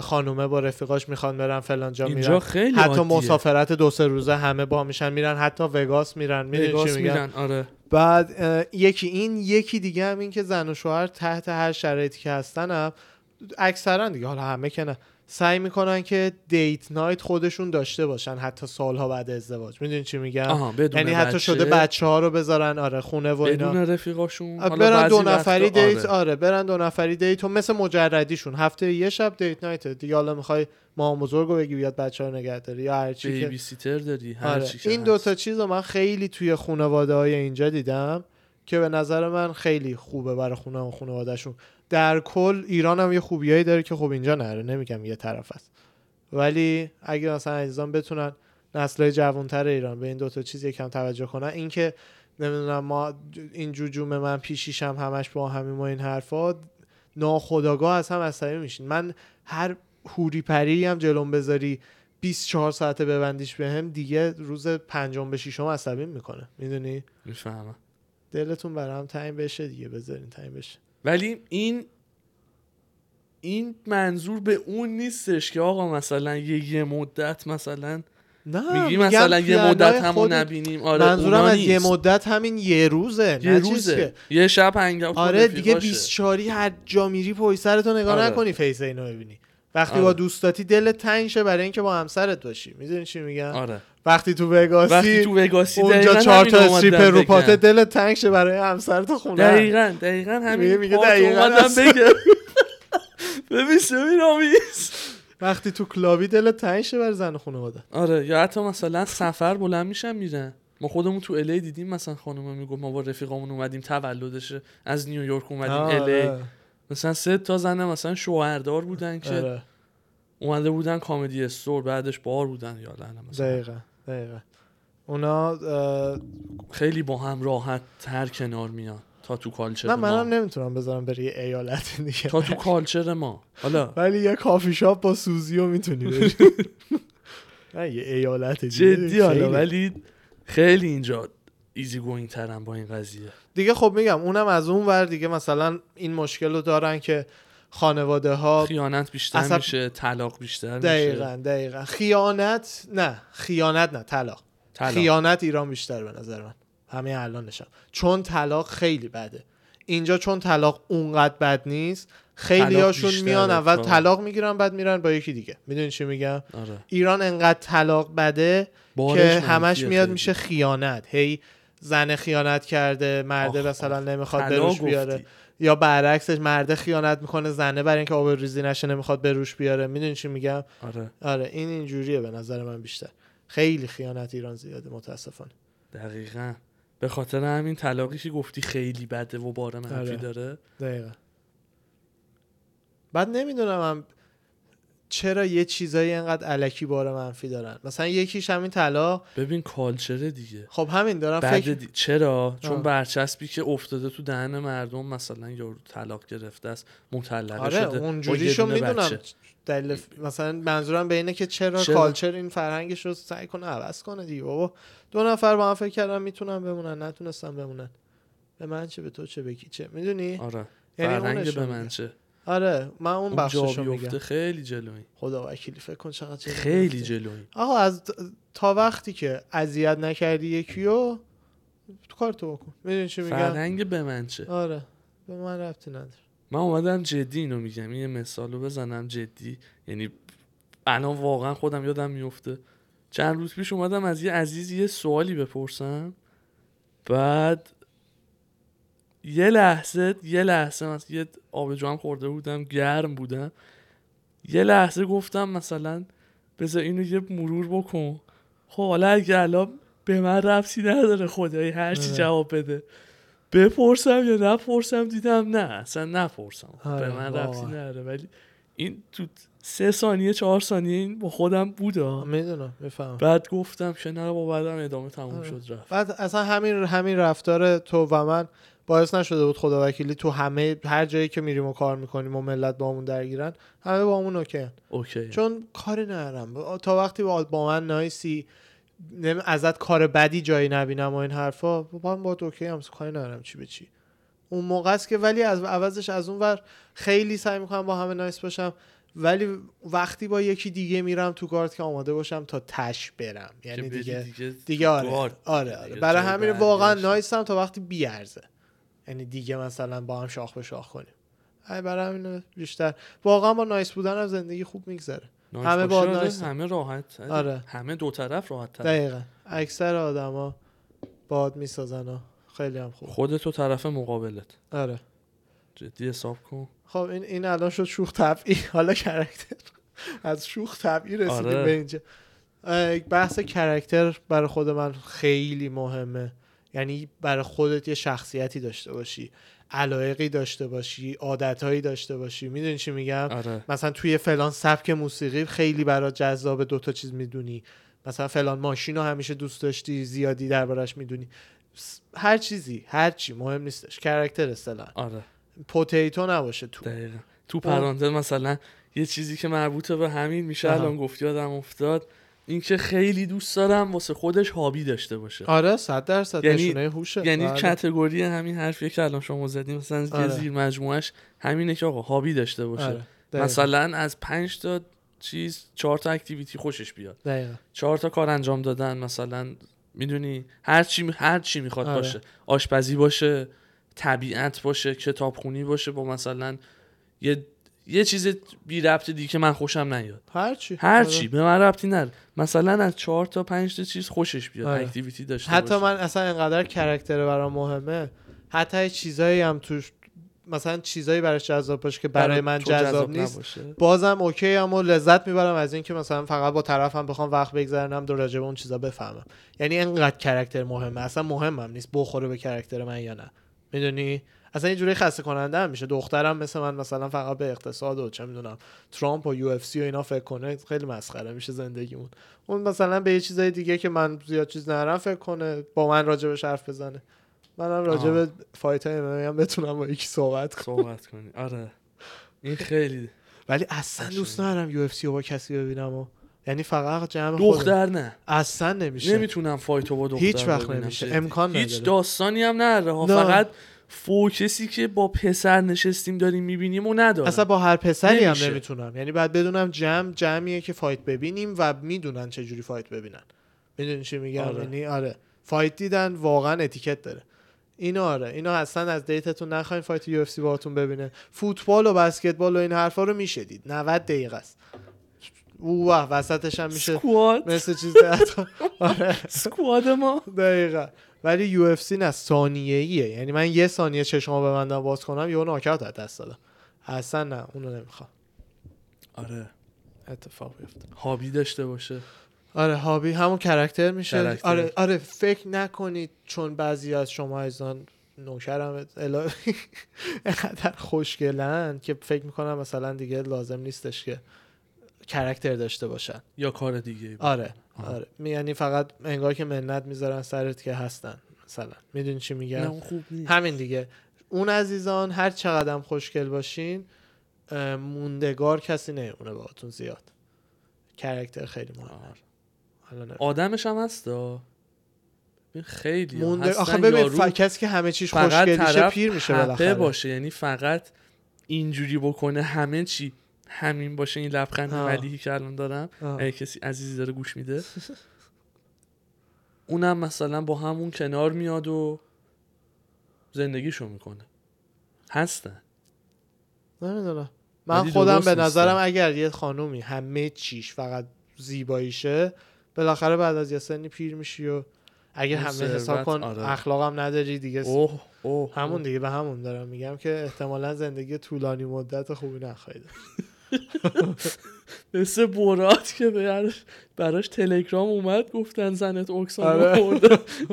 خانومه با رفیقاش می‌خوان برن فلان جا میرن. خیلی حتی عادیه. مسافرت دو سه روزه همه با میشن میرن حتی وگاس میرن. وگاس چی میرن آره. بعد یکی این یکی دیگه هم این که زن و شوهر تحت هر شرایطی که هستن هم اکثرا دیگه حالا همه که نه. سعی می‌کنن که date night خودشون داشته باشن حتی سالها بعد ازدواج می‌دونی چی میگم یعنی حتی بچه، شده بچه ها رو بذارن آره خونه و اینا بدون رفیقاشون برن دو نفری date آره. آره. برن دو نفری date و مثل مجردیشون هفته یه شب date night دیگه حالا می‌خوای مام بزرگ رو بگی بیاد بچه ها نگه داری یا هر چی بیبی سیتر داری هر آره. چی این. دوتا چیز رو من خیلی توی خانواده های اینجا دیدم که به نظر من خیلی خوبه برای خونه و خانوادهشون در کل ایران هم یه خوبیایی داره که خب اینجا نره نمیگم یه طرف است. ولی اگه مثلا عزیزان بتونن نسل جوانتر ایران به این دوتا چیز یکم توجه کنن اینکه نمی‌دونم ما این جوجوم من پیشیشم همش با همین و این حرفا ناخداگاه از هم عصبی میشین. من هر هوری پری هم جلوم بذاری 24 ساعته ببندیش بهم دیگه روز پنجم به ششم عصبی می‌کنه. می‌دونی؟ می‌فهمم. دلتون برام تعیین بشه دیگه بذارین تعیین بشه. ولی این این منظور به اون نیستش که آقا مثلا یه یه مدت مثلا نه میگی مثلا یه مدت همو نبینیم. آره منظورم از یه. مدت همین یه روزه یه نه روزه. که- یه شب هنگاوت آره دیگه 24 هر جا میری پای سرتو نگاه آره. نکنی فیس اینو ببینی. وقتی آره. با دوستاتی دلت تنگ شه برای اینکه با همسرت باشی. می‌دونی چی میگم؟ آره. وقتی تو وگاسی وقتی تو وگاسی اونجا چهار تا استریپر رو. پاته دلت تنگ شه برای همسرت خونه دقیقا دقیقا همین میگه- دقیقاً. بگم ببین سمین آمیز وقتی تو کلابی دلت تنگ شه برای زن خانواده آره یا حتی مثلا سفر بلند میشن میرن ما خودمون تو LA دیدیم مثلا خانم می‌گفت ما با رفیقامون اومدیم تولدشه از نیویورک اومدیم LA آره. مثلا سه تا زن مثلا شوهردار بودن که آره. اومده بودن Comedy Store بعدش بار بودن یا مثلا دقیقا دقیقا. اونا خیلی با هم راحت تر کنار میان تا تو culture نه منم نمی‌تونم بذارم بری یه ایالت دیگه. تا تو culture ما. حالا ولی یه کافی شاپ با سوزیو می‌تونی بری. نه یه ایالت دیگه. جدی حالا. ولی خیلی اینجا ایزی گوینگ ترم با این قضیه. دیگه خب میگم اونم از اون ور دیگه مثلا این مشکل رو دارن که خانواده ها خیانت بیشتر اصلا- میشه طلاق بیشتر میشه. دقیقا دقیقا. خیانت؟ نه خیانت نه طلاق. طلاق. خیانت ایران بیشتر به نظر من. همین الانشم چون طلاق خیلی بده. اینجا چون طلاق اونقدر بد نیست خیلی هاشون میان اول طلاق می‌گیرن بعد میرن با یکی دیگه. می‌دونی چی میگم؟ آره. ایران انقدر طلاق بده که همش میاد خیلی. میشه خیانت. هی زن خیانت کرده مرده مثلا. نمی‌خواد بروش. بیاره. یا برعکسش مرده خیانت می‌کنه زنه برای اینکه آب ریزی نشه نمی‌خواد بروش بیاره. می‌دونی چی میگم؟ آره. آره این اینجوریه به نظر من بیشتر. خیلی خیانت ایران زیاده متاسفانه. دقیقا. به خاطر همین طلاقی که گفتی خیلی بده و بار منفی آره. داره. دقیقا. بعد نمی‌دونم هم چرا یه چیزایی اینقدر علکی بار منفی دارن؟ مثلا یکیش همین طلاق ببین کالچر دیگه. خب همین دارم فکر دی- چرا؟ چون آه. برچسبی که افتاده تو دهن مردم مثلا یارو طلاق گرفته است مطلقه آره شده. اونجوریشو می‌دونم. دلیل مثلا منظورم به اینه که چرا, چرا؟ کالچر این فرهنگش رو سعی کنه عوض کنه دیگه بابا. دو نفر با هم فکر کردن می‌تونن بمونن نتونستن بمونن. به من چه به تو چه به کی چه. می‌دونی؟ آره. یعنی فرهنگ به. من چه؟ آره من اون بخششو میگم. خیلی جلوی خدا وکیلی فکر کن چقدر جلو خیلی. جلوی آقا از تا وقتی که اذیت نکردی یکیو تو کار تو بکن. می‌دونی چی میگم؟ فرهنگ به من چه؟ آره به من ربطی نداره. من اومدم جدی اینو میگم این یه مثال رو بزنم جدی. یعنی الان واقعا خودم یادم میفته. چند روز پیش اومدم از یه عزیزی یه سوالی بپرسم. بعد یه لحظه یه لحظه مثلا یه آبجو خورده بودم گرم بودم یه لحظه گفتم مثلا بذار اینو یه مرور بکن خب حالا اگه الان به من ربطی نداره خدایی هرچی آره. جواب بده بپرسم یا نپرسم دیدم نه اصلا نپرسم آره، به من ربطی واقعا. نداره ولی این تو سه ثانیه چهار ثانیه این با خودم بود ها. می‌دونم می‌فهمم بعد گفتم که نه با بعدم ادامه تموم آره. شد رفت بعد اصلا همین همین رفتار تو و من باعث نشده بود خدا وکیلی تو همه هر جایی که میریم و کار می‌کنیم و ملت با همون درگیرن همه با همون okay okay. چون کاری ندارم. تا وقتی با, من nice ی ازت کار بدی جایی نبینم و این حرفا با من با okay ام کاری ندارم چی به چی. اون موقع است که ولی از عوضش از اون ور خیلی سعی می‌کنم با همه nice باشم ولی وقتی با یکی دیگه میرم تو گارد که آماده باشم تا تهش برم. یعنی دیگه دیگه دیگه آره. آره, آره. برای همین. واقعا نایسم تا وقتی بیارزه یعنی دیگه مثلا با هم شاخ به شاخ کنیم. ای برای همین بیشتر. واقعا با نایس بودن هم زندگی خوب میگذره. همه با آره، نایس. همه راحت آره. همه دو طرف راحت تر دقیقا. اکثر آدما باد می‌سازن و خیلی هم خوب. خودت و طرف مقابلت. آره. جدی حساب کن. خب این این الان شد شوخ طبعی حالا کرکتر از شوخ طبعی رسیدیم آره. به اینجا. بحث کرکتر برای خود من خیلی مهمه. یعنی برای خودت یه شخصیتی داشته باشی علایقی داشته باشی عادتهایی داشته باشی. می‌دونی چی میگم؟ آره. مثلا توی فلان سبک موسیقی خیلی برات جذاب دوتا چیز می‌دونی. مثلا فلان ماشین رو همیشه دوست داشتی زیادی دربارش می‌دونی. هر چیزی هر چی مهم نیستش. کرکتر اصطلاحا. آره. پوتیتو نباشه تو. دقیقا. تو پرانتز مثلا یه چیزی که مربوطه به همین میشه. الان گفتی یادم افتاد. اینکه خیلی دوست دارم واسه خودش هابی داشته باشه آره صد درصد یعنی- نشونه هوشه یعنی بله. کتگوری همین حرفیه که الان شما زدیم مثلا آره. زیر مجموعش همینه که آقا هابی داشته باشه آره. مثلا از پنج تا چیز چهار تا اکتیویتی خوشش بیاد دقیقا. چهار تا کار انجام دادن مثلا می‌دونی هر چی هر چی می‌خواد آره. باشه آشپزی باشه طبیعت باشه کتابخونی باشه با مثلا یه یه چیز بی ربط دیگه که من خوشم نیاد. هر چی. هر آره. چی. به من ربطی نداره. مثلا از چهار تا پنج تا چیز خوشش بیاد. آره. activity داشته حتی باشه. من اصلا انقدر character برام مهمه. حتی چیزایی هم توش مثلا چیزایی براش جذاب باشه که برای من جذاب نیست. نباشه. بازم okay ام و لذت می‌برم از اینکه مثلا فقط با طرفم بخوام وقت بگذرونم دو راجع به اون چیزا بفهمم. یعنی انقدر character مهمه. اصلا مهمم نیست بخوره به character من یا نه. می‌دونی؟ اصلا یه جوری خسته کننده هم میشه. دخترم مثل من مثلا فقط به اقتصاد و چه می‌دونم ترامپ و UFC و اینا فکر کنه خیلی مسخره میشه زندگیمون. اون مثلا به یه چیزای دیگه که من زیاد چیز نرم فکر کنه با من راجبش حرف بزنه. منم راجع به fight های هم بتونم با یکی صحبت کنم. صحبت کنی. آره. این خیلی ولی اصلا دوست ندارم UFC رو با کسی ببینم و یعنی فقط جمع خودم. دختر نه. اصلا نمیشه. نمی‌تونم fight و با دختر هیچ وقت. نمیشه. امکان هیچ نداره. داستانی هم نداره. نه. فقط فوکسی که با پسر نشستیم داریم می‌بینیم و ندارم اصلا با هر پسری هم نمیشه. نمی‌تونم. یعنی باید بدونم جمع جمعیه که fight ببینیم و می‌دونن چه جوری fight ببینن. می‌دونی چی میگم؟ آره. یعنی آره. fight دیدن واقعا اتیکت داره. اینو آره. اینو اصلا از date تون نخواین fight UFC باهاتون ببینه. فوتبال و بسکتبال و این حرفا رو میشه دید. 90 دقیقه است. اوه وسطش هم میشه سکواد مثل چیز آره. سکواد ما. دقیقا. ولی یو اف سی نه ثانیه ایه یعنی من یه ثانیه چشمو ببندم باز کنم یه ناکاوت از دست دادم. اصلا نه اونو نمی‌خوام. آره. اتفاق بیفته. هابی داشته باشه. آره هابی همون کرکتر میشه. کرکتر. آره آره فکر نکنید چون بعضی از شما ایزان نوکرم اینقدر خوشگلن که فکر می‌کنم مثلا دیگه لازم نیستش که کرکتر داشته باشن. یا کار دیگه آره. آره. یعنی فقط انگار که منت می‌ذارن سرت که هستن مثلا. می‌دونی چی میگم؟ نه همین دیگه. اون عزیزان هر چقدر خوشگل باشین موندگار کسی نمیمونه باهاتون زیاد. کرکتر خیلی مهمه. آره. نه. آدمش هم ببین خیلی مونده آخه ببین ف... کسی که همه چیش خوشگلیشه پیر میشه بالاخره. باشه. یعنی فقط اینجوری بکنه همه چی. همین باشه این لبخند. ملیحی که الان دارم. اگه کسی عزیزی داره گوش میده اونم مثلا با همون کنار میاد و زندگیشو می‌کنه هستن نمی‌دونم من ولی خودم به نظرم. اگر یه خانومی همه چیش فقط زیباییشه بالاخره بعد از یه سنی پیر میشی و اگه همه حساب کن آره. اخلاقم نداری دیگه اوه اوه همون دیگه به همون دارم میگم که احتمالا زندگی طولانی مدت خوبی نخواهید مثل برات که براش, براش تلگرام اومد گفتن زنت اکسان آره.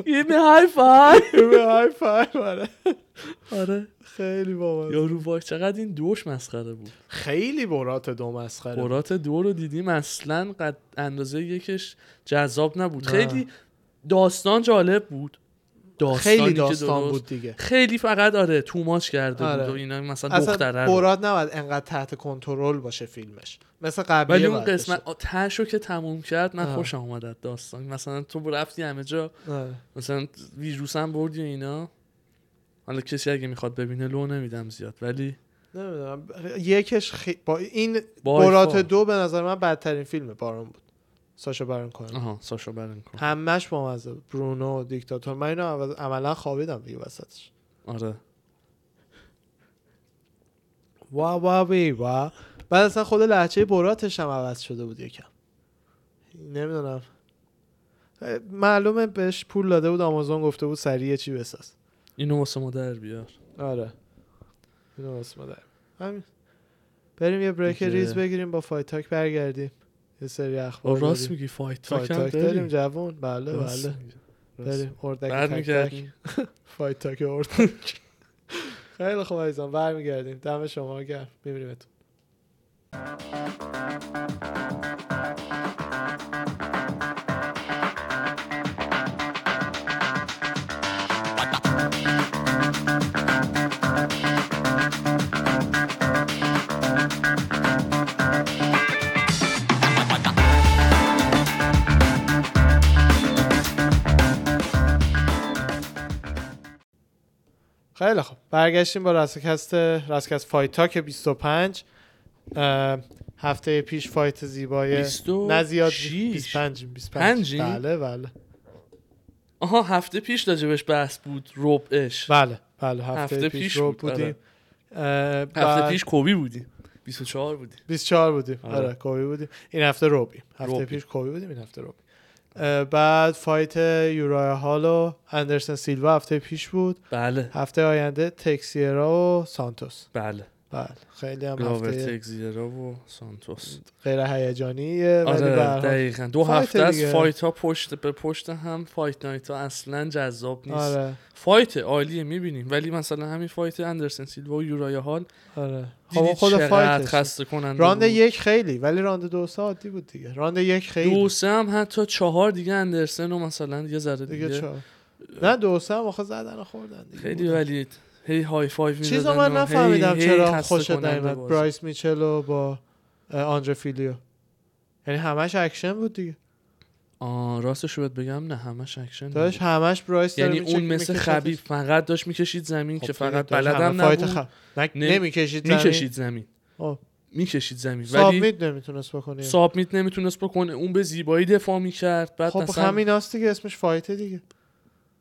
یه می های فای های فایو آره. آره. خیلی بابا. یارو وای چقدر این دوش مسخره بود. خیلی برات دو مسخره. برات دو رو دیدیم اصلا قد اندازه یکش جذاب نبود. خیلی داستان جالب بود. داستانی خیلی داستان بود دیگه. خیلی فقط آره توماچ کرده آره. بود و اینا مثلا اصلا برات نباید انقدر تحت کنترل باشه فیلمش. مثل قبلی ولی اون قسمت تهشو که تموم کرد من آه. خوشم اومد از داستان. مثلا تو رفتی همه جا مثلا ویروس هم بردی اینا. حالا کسی اگه می‌خواد ببینه لو نمیدم زیاد. ولی نمی‌دونم. یکش خی... با این برات. دو به نظر من بدترین فیلم بارون بود. ساشا بارون کنه آها ساشا برن کن. همش با مزه بود. برونو دیکتاتور. من اینو عملا خوابیدم دیگه وسطش. آره. وا وا بی وا. بعد اصلا خود لهجه بوراتش هم عوض شده بود یکم. نمی‌دونم. معلومه بهش پول داده بود آمازون گفته بود سریع چی بساز. اینو واسه ما در بیار. آره. اینو واسه ما در همین. بریم یه break. ریز بگیریم با fight talk برگردیم. یه سری اخبار راست. میگی fight fight talk هم talk داریم جوون بله بله. بریم اردک تک تک. فایت تاک اردک. خیلی خوب عزیزان برمیگردیم. دم شما گرم. میبینیمتون. خیلی خوب. برگشتیم با رستکست رستکست فایت تاک 25 اه، هفته پیش فایت زیبای نه زیاد شیش. 25 25 پنجی؟ بله بله. آها هفته پیش راجبش بحث بود ربعش. بله بله هفته, هفته پیش, رو بود، بودیم. اه، هفته پیش کوبی بودیم. 24 بودیم. 24 بودیم. آره. آره کوبی بودیم. این هفته روبیم هفته. پیش کوبی بودیم این هفته روبیم اه، بعد فایت یورای هال و اندرسن سیلوا هفته پیش بود. بله. هفته آینده تکسیرا و سانتوس. بله. بله. خیلی هم هفته تگزیرا و سانتوس. غیر هیجانیه آره دقیقا. دو fight هفته از. fight ها پشت به پشت هم fight night ها اصلا جذاب نیست. آره. fight عالیه می‌بینیم. ولی مثلا همین fight اندرسن سیلوا و یورای هال آره. دیدی خب خود fight ش خسته کننده راند بود. یک خیلی ولی راند دو سه عادی بود دیگه. راند یک خیلی. دو سه هم حتی چهار دیگه اندرسن و مثلا یه ذره دیگه دیگه, چهار. نه دو سه هم آخه زدن و خوردن دیگه خیلی بودن. هی high five می‌دادن چیزا من نفهمیدم چرا خوشت نیومد. برایس میچلو با آندره فیلیو. یعنی همش اکشن بود دیگه. آه راستش رو بگم نه همش اکشن داشت همش برایس یعنی اون مثل. خبیب فقط داشت می‌کشید زمین خب که فقط بلدم نبود. خ... نمی‌کشید زمین. می‌کشید زمین. خب. می‌کشید زمین. ولی submit نمی‌تونست بکنه. submit نمی‌تونست بکنه. اون به زیبایی دفاع می‌کرد. بعد خب همین هاست دیگه اسمش fight دیگه.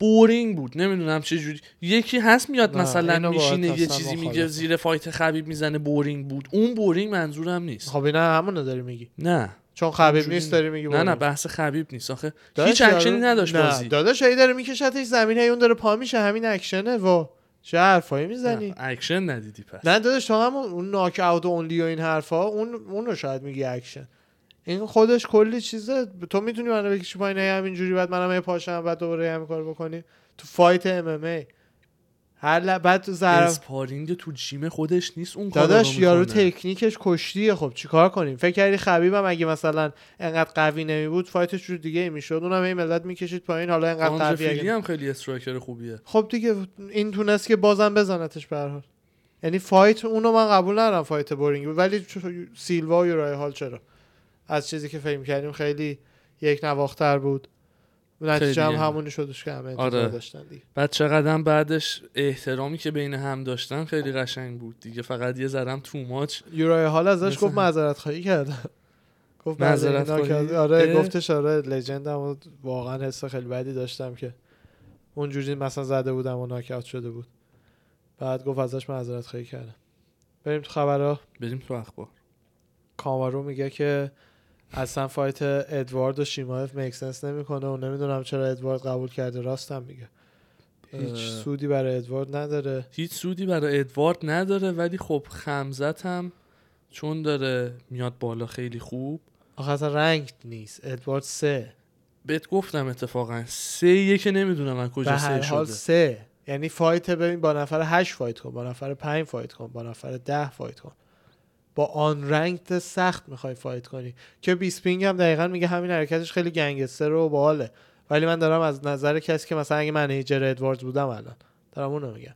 boring بود نمی‌دونم چه جوری. یکی هست میاد نه، مثلا میشینه یه چیزی میگه. زیر fight خبیب می‌زنه boring بود. اون boring منظورم نیست. خب اینا همونو داری میگی. نه. چون خبیب نیست نه. داری میگی نه نه. بحث خبیب نیست. آخه هیچ اکشنی نداشت نه، بازی. داداش هی داره میکشتش زمین هی اون داره پا میشه همین اکشنه و چه حرفایی می‌زنی؟ نه، اکشن ندیدی پس. نه داداش تو هم اون knockout only و این حرفا اون اون رو شاید میگی اکشن. این خودش کلی چیزه. تو می‌تونی منو بکشی پایین هی همینجوری بعد منم پاشم بعد دوباره همین کار بکنی. تو فایت ام ام ای هر ل... بعد تو ضرب اسپارینگ تو جیم خودش نیست اون کارا داداش رو یارو. تکنیکش کشتیه. خب چیکار کنیم؟ فکر کردی خبیبم اگه مثلا انقدر قوی نمی بود فایتش رو دیگه می‌شد. اونم هی ملت می‌کشید پایین. حالا انقدر قوی اگه... هم خیلی استرایکر خوبیه. خب دیگه این تونست که بازم بزنتش به هر حال. یعنی فایت اونو من قبول ندارم فایت بورینگ. ولی سیلوا و یورای حال چرا؟ از چیزی که فکر کردیم خیلی یک نواختر بود. نتیجه هم. همونی شدش که همه آره. داشتن دیگه. بعد چقدر بعدش احترامی که بین هم داشتن خیلی قشنگ بود دیگه. فقط یه ذرم تو ماچ. یورای حال ازش گفت معذرت خواهی کرد. گفت معذرت خواهی؟ آره؟ گفتش آره لجندم واقعا حس خیلی بدی داشتم که اونجوری مثلا زده بودم و ناکاوت شده بود. بعد گفت ازش معذرت خواهی کردم. بریم تو خبرها. بریم تو اخبار. کامارو میگه که اصلا fight ادوارد و شیمایف make sense نمی‌کنه و نمی‌دونم چرا ادوارد قبول کرده. راستم میگه. هیچ. سودی برای ادوارد نداره. هیچ سودی برای ادوارد نداره ولی خب خمزت هم چون داره میاد بالا خیلی خوب. آخه اصلا rank نیست. ادوارد سه. بهت گفتم اتفاقا. سه یه که نمی‌دونم من به کجا سه حال شده. سه. یعنی fight ببین با نفر هشت fight کن با نفر پنج fight کن با نفر ده fight کن. با unranked سخت می‌خوای fight کنی. که بیسپینگ هم دقیقا میگه همین حرکتش خیلی gangster و باحاله. ولی من دارم از نظر کسی که مثلا اگه manager ادواردز بودم الان دارم اونو میگم.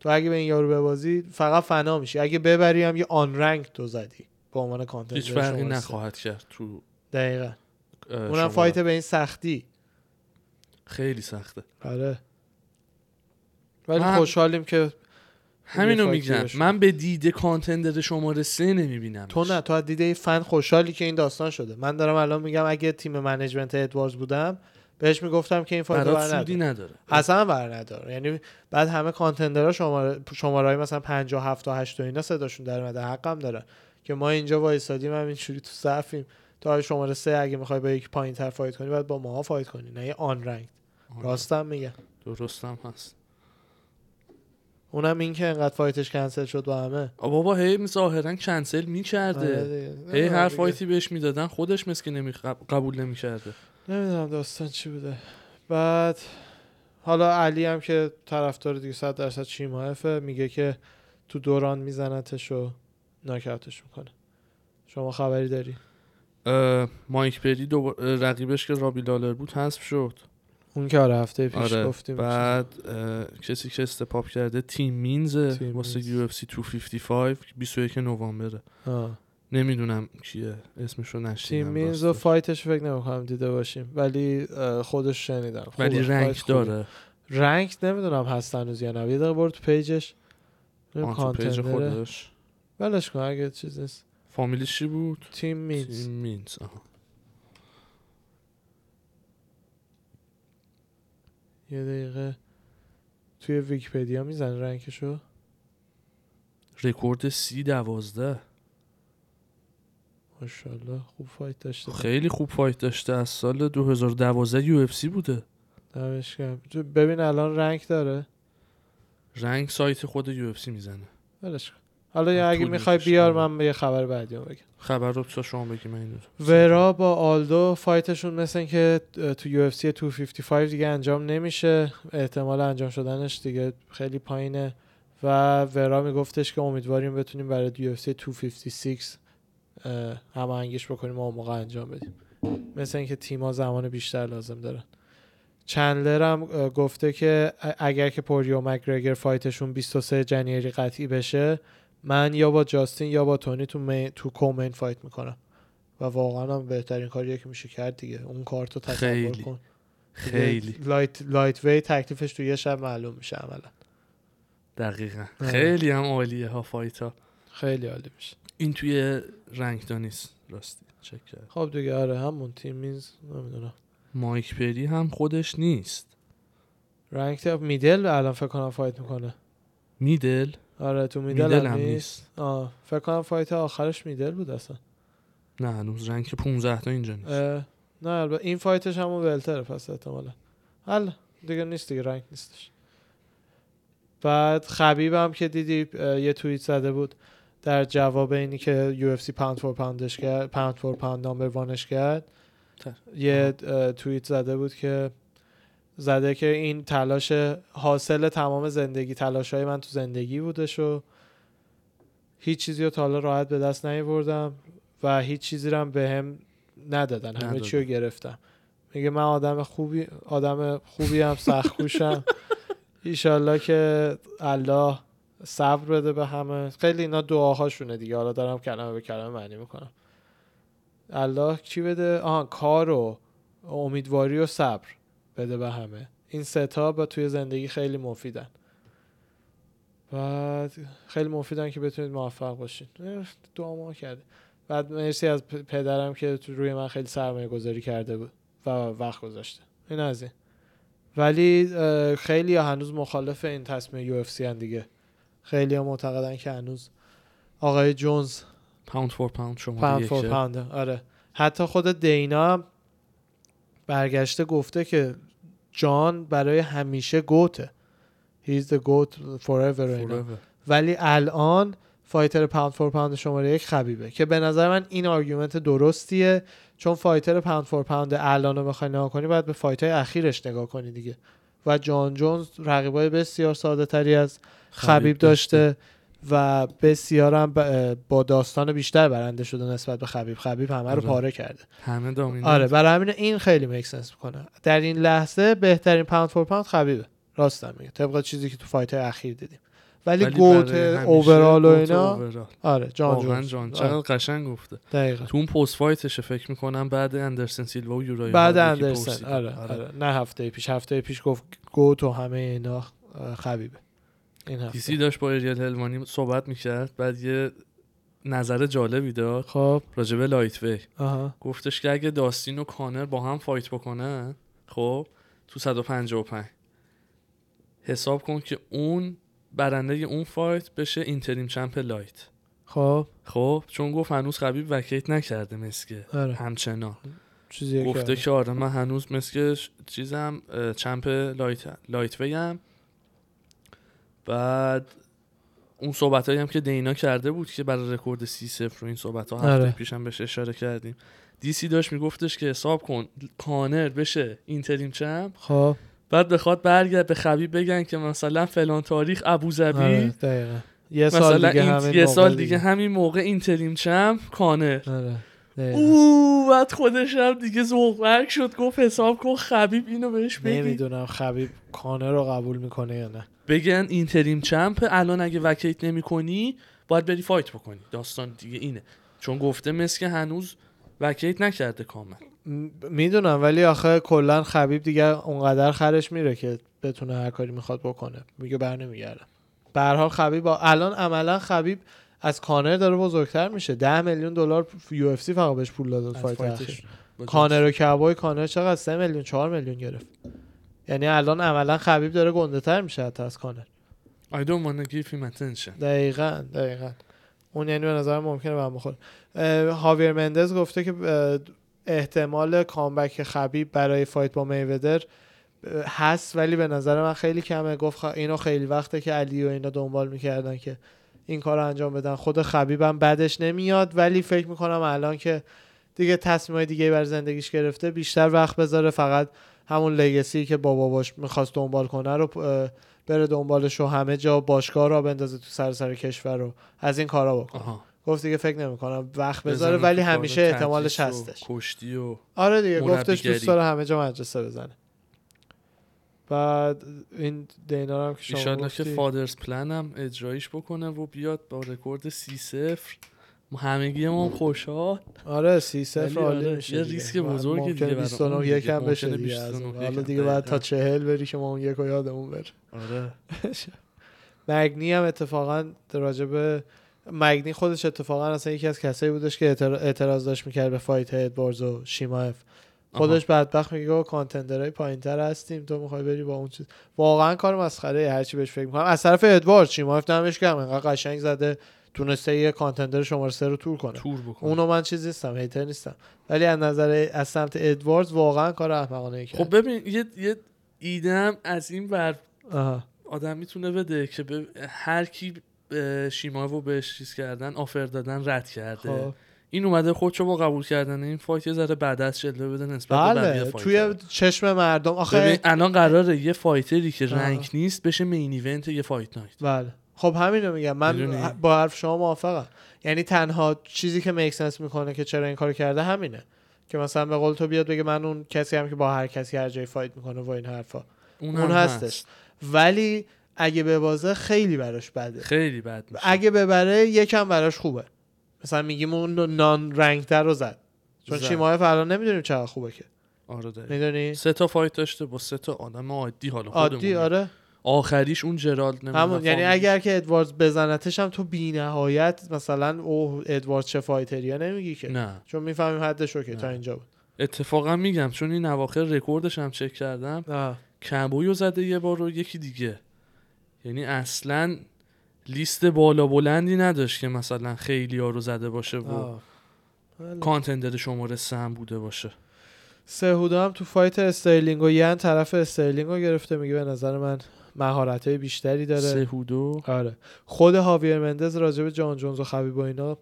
تو اگه به این یارو ببازی فقط فنا میشی. اگه ببری هم یه unranked تو زدی به عنوان contender هیچ فرقی نخواهد کرد تو دقیقا. اونم شماره. fight به این سختی. خیلی سخته. آره. ولی من- خوشحالیم که همینو میگم. من به دید contender شماره سه نمی‌بینم تو نه تو از دیده فن خوشحالی که این داستان شده. من دارم الان میگم اگه team management ادواردز بودم بهش می‌گفتم که این برات برد نداره نداره. اصلا برد نداره یعنی بعد همه contender ها شماره شماره مثلا 57 تا 8 و اینا صداشون در اومده. حقم داره. که ما اینجا وایسادیم همینجوری تو صفیم. تا شماره سه اگه می‌خوای با یک پایین تر fight کنی باید با ماها fight کنی نه یه آن رنگ آره، راستم میگم. درستم هست. اونم این که انقدر فایتش کنسل شد با همه. بابا هی ظاهرا کنسل آره می‌کرده دیگه. هی هر فایتی بهش می‌دادن خودش مثل که نمی قبول نمی‌کرده. نمی‌دونم داستان چی بوده. بعد حالا علی هم که طرفدار دیگه 100 درصد شیمایفه میگه که تو دوران میزنتش و ناکاوتش می‌کنه. شما خبری داری؟ مایک پری اه، رقیبش که رابی لالر بود حذف شد. اون که آره هفته پیش آره گفتیم بعد کسی که step up کرده تیم مینز تیم واسه. UFC 255 21 نوامبره. نمی‌دونم کیه اسمشو تیم نشیدم مینز و. fight ش فکر نمی‌کنم دیده باشیم ولی خودش شنیدم. ولی rank. داره rank نمی‌دونم هست هنوز یا نه یه دقیقه برو تو page ش اون page. خودش ولش کن اگه چیز نیست فامیلیش چی بود تیم مینز تیم مینز. یه دقیقه توی ویکیپدیا می‌زنه rank شو رکورد سی دوازده. ماشاءالله خوب fight داشته. خیلی خوب fight داشته. از سال 2012 UFC بوده. دمش ببین الان rank داره. rank سایت خود UFC می‌زنه. ولش حالا یا اگه طول می‌خوای. بیار من یه خبر بعدی رو بگم. خبر رو شما بگی من اینو. ورا با آلدو fight شون مثل این که تو UFC 255 دیگه انجام نمیشه. احتمال انجام شدنش دیگه خیلی پایینه. و ورا میگفتش که امیدواریم بتونیم برای UFC 256 اه، هماهنگیش بکنیم و اون موقع انجام بدیم. مثل اینکه تیما زمان بیشتر لازم دارن. چندلر هم گفته که اگر که پوریه مک‌گرگور fight شون 23 January قطعی بشه من یا با جاستین یا با تونی تو, می... تو co-main fight می‌کنم. و واقعا هم بهترین کاریه که میشه کرد دیگه. اون کارتو تصور. کن. خیلی. light lightweight تکلیفش تو یه شب معلوم میشه عملا. دقیقا. آره. خیلی هم عالیه ها fight ها خیلی عالی میشه. این توی رنگ دانیست راستی. چک کرد خب دیگه آره همون تیم میز نمی‌دونم. مایک پری هم خودش نیست. رنگ میدل الان فکر کنم فایت می‌کنه. میدل؟ آره تو میدل, میدل هم هم نیست. آه فکر کنم فایت آخرش میدل بود اصلا. نه هنوز رنگ 15 تا اینجا نیست. نه البته این فایتش همون ولتره پس احتمالا. حل دیگه نیست دیگه رنگ نیستش. بعد خبیب هم که دیدی یه توییت زده بود در جواب اینی که UFC pound for pound ش کرد pound for pound number one ش کرد. یه توییت زده بود که زده که این تلاش حاصل تمام زندگی تلاش های من تو زندگی بودش و هیچ چیزی رو تا حالا راحت به دست نیاوردم و هیچ چیزی رو هم به هم ندادن همه. چی رو گرفتم. میگه من آدم خوبی آدم خوبی هم سخت کوشم ایشالله که الله صبر بده به همه. خیلی اینا دعاهاشونه دیگه. حالا دارم کلمه به کلمه معنی می‌کنم. الله چی بده؟ آها کار و امیدواری و صبر. بده به همه. این ستا با توی زندگی خیلی مفیدن. بعد خیلی مفیدن که بتونید موفق باشین. دعا ما کرده بعد مرسی از پدرم که تو روی من خیلی سرمایه گذاری کرده بود و وقت گذاشته. این از این. ولی خیلی هنوز مخالف این تصمیم UFC دیگه. خیلی ها معتقدن که هنوز آقای جونز pound for pound شما pound for pound ه آره. حتی خود دینا هم برگشته گفته که جان برای همیشه goat ه. He's the goat forever اینا. ولی الان fighter pound for pound شماره یک خبیبه که به نظر من این argument درستیه. چون fighter pound for pound الان رو بخوای نگاه کنی باید به fight های اخیرش نگاه کنی دیگه. و جان جونز رقیبای بسیار ساده تری از خبیب داشته. و بسیار هم ب- با داستان بیشتر برنده شده نسبت به خبیب. خبیب همه رو آره. پاره کرده. همه dominate. آره برای همین این خیلی make sense می‌کنه. در این لحظه بهترین pound for pound خبیبه. راستم میگه. طبق چیزی که تو fight اخیر دیدیم. ولی, goat برای همیشه overall و goat اینا. آره جان جونز. جان. آره، چقدر قشنگ گفته. دقیقا. تو اون post-fight شه فکر می‌کنم. بعد اندرسن سیلوا و یورای بعد اندرسن. پرسید. آره, آره. نه هفته پیش. هفته پیش گفت GOAT و همه اینا خبیبه. این دیسی هفته داشت با اریل هلوانی صحبت می‌کرد بعد یه نظر جالبی داد. خب. راجبه lightweight. آها. گفتش که اگه داستین و کانر با هم fight بکنن خب تو 155 حساب کن که اون برنده اون fight بشه interim champ light. خب. خب چون گفت هنوز خبیب vacate نکرده مثکه. آره. همچنان. چیزی گفته که آره من هنوز مثکه چیزم champ light lightweight ام بعد اون صحبت هم که دینا کرده بود که برای رکورد سی صفر رو این صحبت ها هفته آره. پیشم بهش اشاره کردیم. DC داشت میگفتش که حساب کن کانر بشه interim champ. خب. بعد بخواد برگرده به خبیب بگن که مثلا فلان تاریخ ابوظبی آره دقیقا. یه مثلا سال دیگه این- همین یه سال دیگه. همین موقع interim champ کانر. آره. اوه بعد خودش هم دیگه ذوق شد گفت حساب کن خبیب اینو بهش بگی. نمی‌دونم خبیب کانر رو قبول می‌کنه یا نه. بگن interim champ الان اگه vacate نمی کنی باید بری fight بکنی. داستان دیگه اینه. چون گفته مثکه هنوز vacate نکرده کامل. می‌دونم ولی آخه کلا خبیب دیگه اونقدر خرش میره که بتونه هر کاری می‌خواد بکنه. میگه بر نمیگردم. به حال خبیب با الان عملا خبیب از کانر داره بزرگتر میشه. ده میلیون دلار UFC فقط بهش پول داد fight fight ش. کانر و کبای کانر چقدر؟ سه میلیون چهار میلیون گرفت. یعنی الان عملا خبیب داره گنده تر میشه حتی از کانر. I don't wanna give him attention دقیقا دقیقا. اون یعنی به نظر ممکنه به هم بخوره. هاویر مندز گفته که احتمال کامبک خبیب برای فایت با میودر هست ولی به نظر من خیلی کمه. گفت. اینو خیلی وقته که علی و اینا دنبال می‌کردن که این کار رو انجام بدن. خود خبیبم بعدش نمیاد ولی فکر می‌کنم الان که دیگه تصمیمای دیگه بر زندگیش گرفته بیشتر وقت بذاره فقط همون لگسی که بابا باش می‌خواست دنبال کنه رو بره دنبالش و همه جا باشگاه را بندازه تو سر سر کشور رو. از این کارا بکنه گفت دیگه فکر نمی‌کنم وقت بذاره ولی همیشه احتمالش و هستش. کشتی و آره دیگه. گفتش دوست داره همه جا مدرسه بزنه. بعد این دینا هم که شما فادرز پلن هم اجرایش بکنه و بیاد با رکورد سی صفر همگی ما خوشحال آره سی صفر عالی آره، میشه یه دیگه. ریسک بزرگی دیگه برای 29 اون یکم دیگه. بشه دیگه از 29 اون. حالا. دیگه بعد تا دقیقاً. چهل بری که ما اون یک و یادمون بره آره مگنی هم اتفاقا راجب مگنی خودش اتفاقا اصلا یکی از کسایی بودش که اعترا- اعتراض داشت می‌کرد به فایت ادواردز و شیماف خودش بدبخت میگه کانتندرهای پایینتر هستیم تو می‌خوای بری با اون چیز واقعا کار مسخره هرچی بهش فکر می‌کنم از طرف ادوارد شیماف نمیش کردم انقدر قشنگ زده تونسته یه کانتندر شماره سه رو تور کنه تور بکن اونو من چیز نیستم هیتر نیستم ولی از نظر از سمت ادواردز واقعا کار احمقانه کرد خب ببین یه یه ایدم از این ور آها. آدم می‌تونه بده که به هر کی اه، شیماوو بهش چیز کردن آفر دادن رد کرده خب. این اومده خودشو با قبول کردن این فایت یه ذره بعد از جلوه بده نسبت بله. توی چشم مردم آخه الان قراره یه فایتری که آه. رنگ نیست بشه مین ایونت یه فایت نایت بله خب همینو میگم من می‌دونی؟ با حرف شما موافقم یعنی تنها چیزی که make sense می‌کنه که چرا این کارو کرده همینه که مثلا به قول تو بیاد بگه من اون کسی هم که با هر کسی هر جای fight می‌کنه و این حرفا اون, اون هستش. هست. ولی اگه ببازه خیلی براش بده خیلی بد میشه اگه ببره یکم براش خوبه مثلا میگیم اون non-ranker رو زد چون. شیماف الان نمی‌دونیم چقدر خوبه که آره. می‌دونی سه تا fight داشته با سه تا آدم عادی حالا عادی. آره آخریش اون جرالد نمی‌دونم همون یعنی. اگر که ادواردز بزنتش هم تو بی نهایت مثلا او ادوارد چه fighter یه نمیگی که نه چون می‌فهمیم حدش رو که تا. اینجا بود اتفاقا میگم چون این اواخر رکوردش هم چک کردم آه. کمبویو زده یه بار و یکی دیگه یعنی اصلا لیست بالا بلندی نداشت که مثلا خیلی ها رو زده باشه و. بله. contender شماره سه هم بوده باشه سهودو هم تو fight استرلینگ و ین طرف استرلینگ رو گرفته میگه به نظر من مهارت های بیشتری داره. سهودو آره. خود هاویر مندز راجع به جان جونز و خبیب و اینا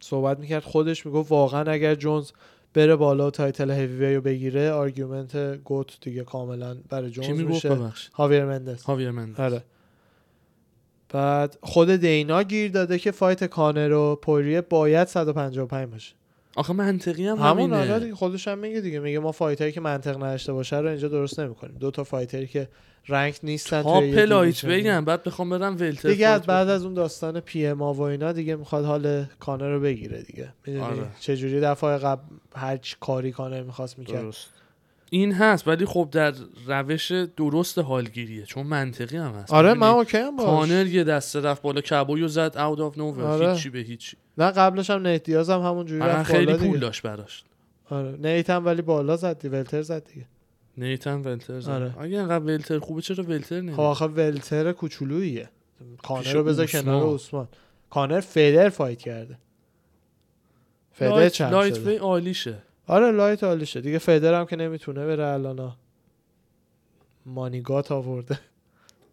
صحبت می‌کرد. خودش می‌گفت واقعا اگر جونز بره بالا و title heavy رو بگیره argument GOAT دیگه کاملا برای جونز میشه. هاویر مندز. هاویر مندز. آره. بعد خود دینا گیر داده که fight کانر و پوریه باید 155 باشه. آخه منطقی هم همون آره خودش هم میگه دیگه. میگه ما فایتایی که منطق نداشته باشه رو اینجا درست نمی‌کنیم. دو تا فایتری که رنگ نیستن تاپ توی یه لایت دیویژن. بگم. بعد بخوام برم ولتر دیگه بعد بکنم. از اون داستان پی ام و اینا دیگه می‌خواد حال کانر رو بگیره دیگه. می‌دونی آره. چه جوری دفعه قبل هر کاری کانر می‌خواست می‌کرد. درست. این هست ولی خب در روش درست حالگیریه چون منطقی هم هست. آره؟ من اوکی هم باش. کانر یه دسته رفت بالا کبویو زد اوت آف نوور آره. هیچی به هیچی. نه قبلش هم نیت دیاز هم همون جوری رفت خیلی بالا پول دیگه. داشت براش. آره. نیت هم ولی بالا زد دی ولتر زد دیگه. نیتن ولتر زد. آره. اگه انقدر ولتر خوبه چرا ولتر نمیره خب آخه ولتر کوچولوییه. کانر رو بذار. کنار عثمان. کانر فدر فایت کرده. فدر لایت, چند لایت شده؟ وی عالیشه. آره لایت عالیشه. دیگه فدر هم که نمی‌تونه بره الان. مانیگات آورده.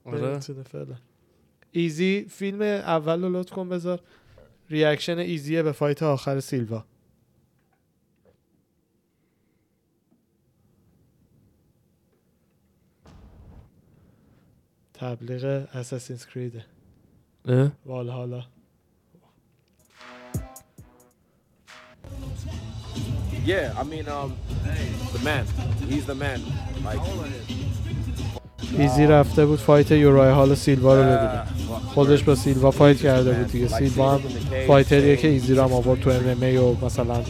آره. ایزی فیلم اول رو لطف کن بذار. reaction ایزیه به fight آخر سیلوا تبلیغ Assassin's Creed ه اه؟ Valhalla Yeah, I mean, um, the man. He's the man. Like, ایزی رفته بود fight یورای هال سیلوا رو ببینه uh, خودش با سیلوا fight کرده بود دیگه سیلوا هم fighter یه که ایزی رو هم آورد تو MMA و مثلا.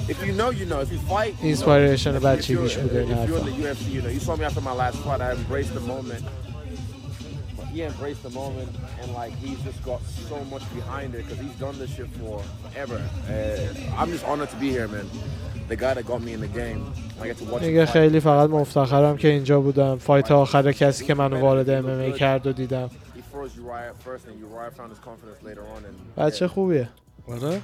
inspiration بچگیش بوده این حرفا if you're in the UFC, you know. You saw me after my last fight. I embraced the moment. But he embraced the moment, and like he's just got so much behind it because he's done this shit for forever. Uh, I'm just honored to be here, man. میگه خیلی فقط مفتخرم که اینجا بودم. fight آخر کسی که منو وارد MMA کرد و دیدم. بچه خوبیه. آره.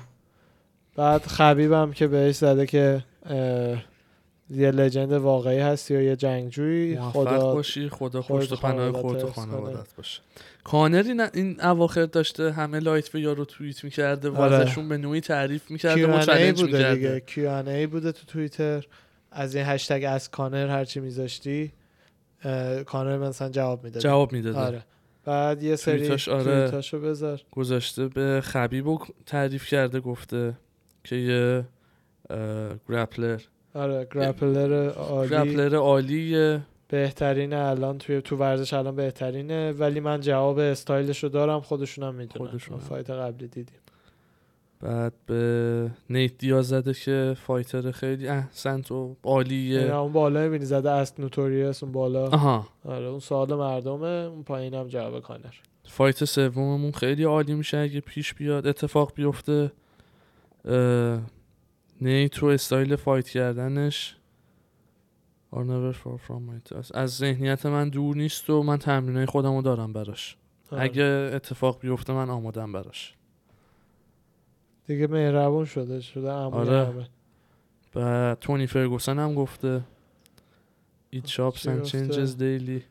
بعد خبیبم که بهش زده که یه legend واقعی هستی و یه جنگجویی موفق خدا باشی خدا پشت و پناه خودت و. خانوادت باشه. کانری نه این اواخر داشته همه لایت وی رو توییت می‌کرده و آره. ازشون به نوعی تعریف می‌کرده و چالش بوده دیگه. می‌کرده Q&A بوده تو توییتر. از این هشتگ از کانر هرچی میذاشتی کانر مثلا جواب می‌داد جواب می‌داده. آره. بعد یه سری توییتاش، آره. توییتاشو بذار. گذاشته به خبیب و تعریف کرده گفته که یه گرپلر. آره گرپلر عالی. گرپلر عالیه بهترینه الان توی تو ورزش الان بهترینه ولی من جواب استایلش رو دارم خودشون هم می‌دونن خودشون. fight قبلی دیدیم. بعد به نیت دیاز زده که fighter خیلی احسنت و یعنی عالیه اون بالا می‌بینی زده است Notorious اون بالا. آها. آره اون سوال مردمه اون پایین هم جواب کانر. fight سوممون خیلی عالی میشه اگه پیش بیاد اتفاق بیفته نیت رو style fight کردنش are never far from my thoughts. از ذهنیت من دور نیست و من تمرینای خودم رو دارم براش آره. اگه اتفاق بیفته من آمادم براش دیگه مهربون شده شده آره. همه. و تونی فرگوسن هم گفته It chops چی and changes daily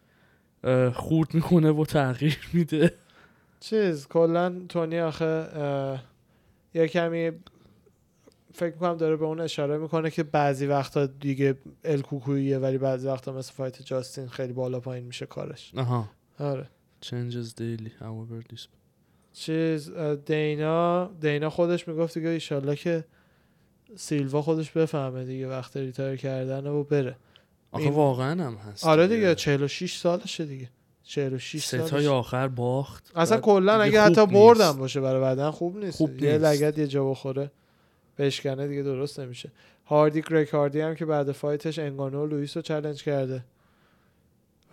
خورد می‌کنه و تغییر میده چیز کلا تونی آخه یه کمی فکر می‌کنم داره به اون اشاره می‌کنه که بعضی وقتا دیگه الکوکویه ولی بعضی وقتا مثل فایت جاستین خیلی بالا پایین میشه کارش. آها. آره. Changes daily however this چیز دینا دینا خودش می‌گفت دیگه ایشالله که سیلوا خودش بفهمه دیگه وقت ریتایر کردن و بره. آخه این- واقعا هم هست آره دیگه. 46 سالشه دیگه. 46 ستای سالشه آخر باخت. اصلا کلا اگه حتی بردم. باشه برای بعدن خوب نیست. خوب یه نیست. لگت یه جا بخوره. بشکنه دیگه درست نمیشه. هاردی گریک هاردی هم که بعد فایتش انگانو و لوئیس رو چلنج کرده.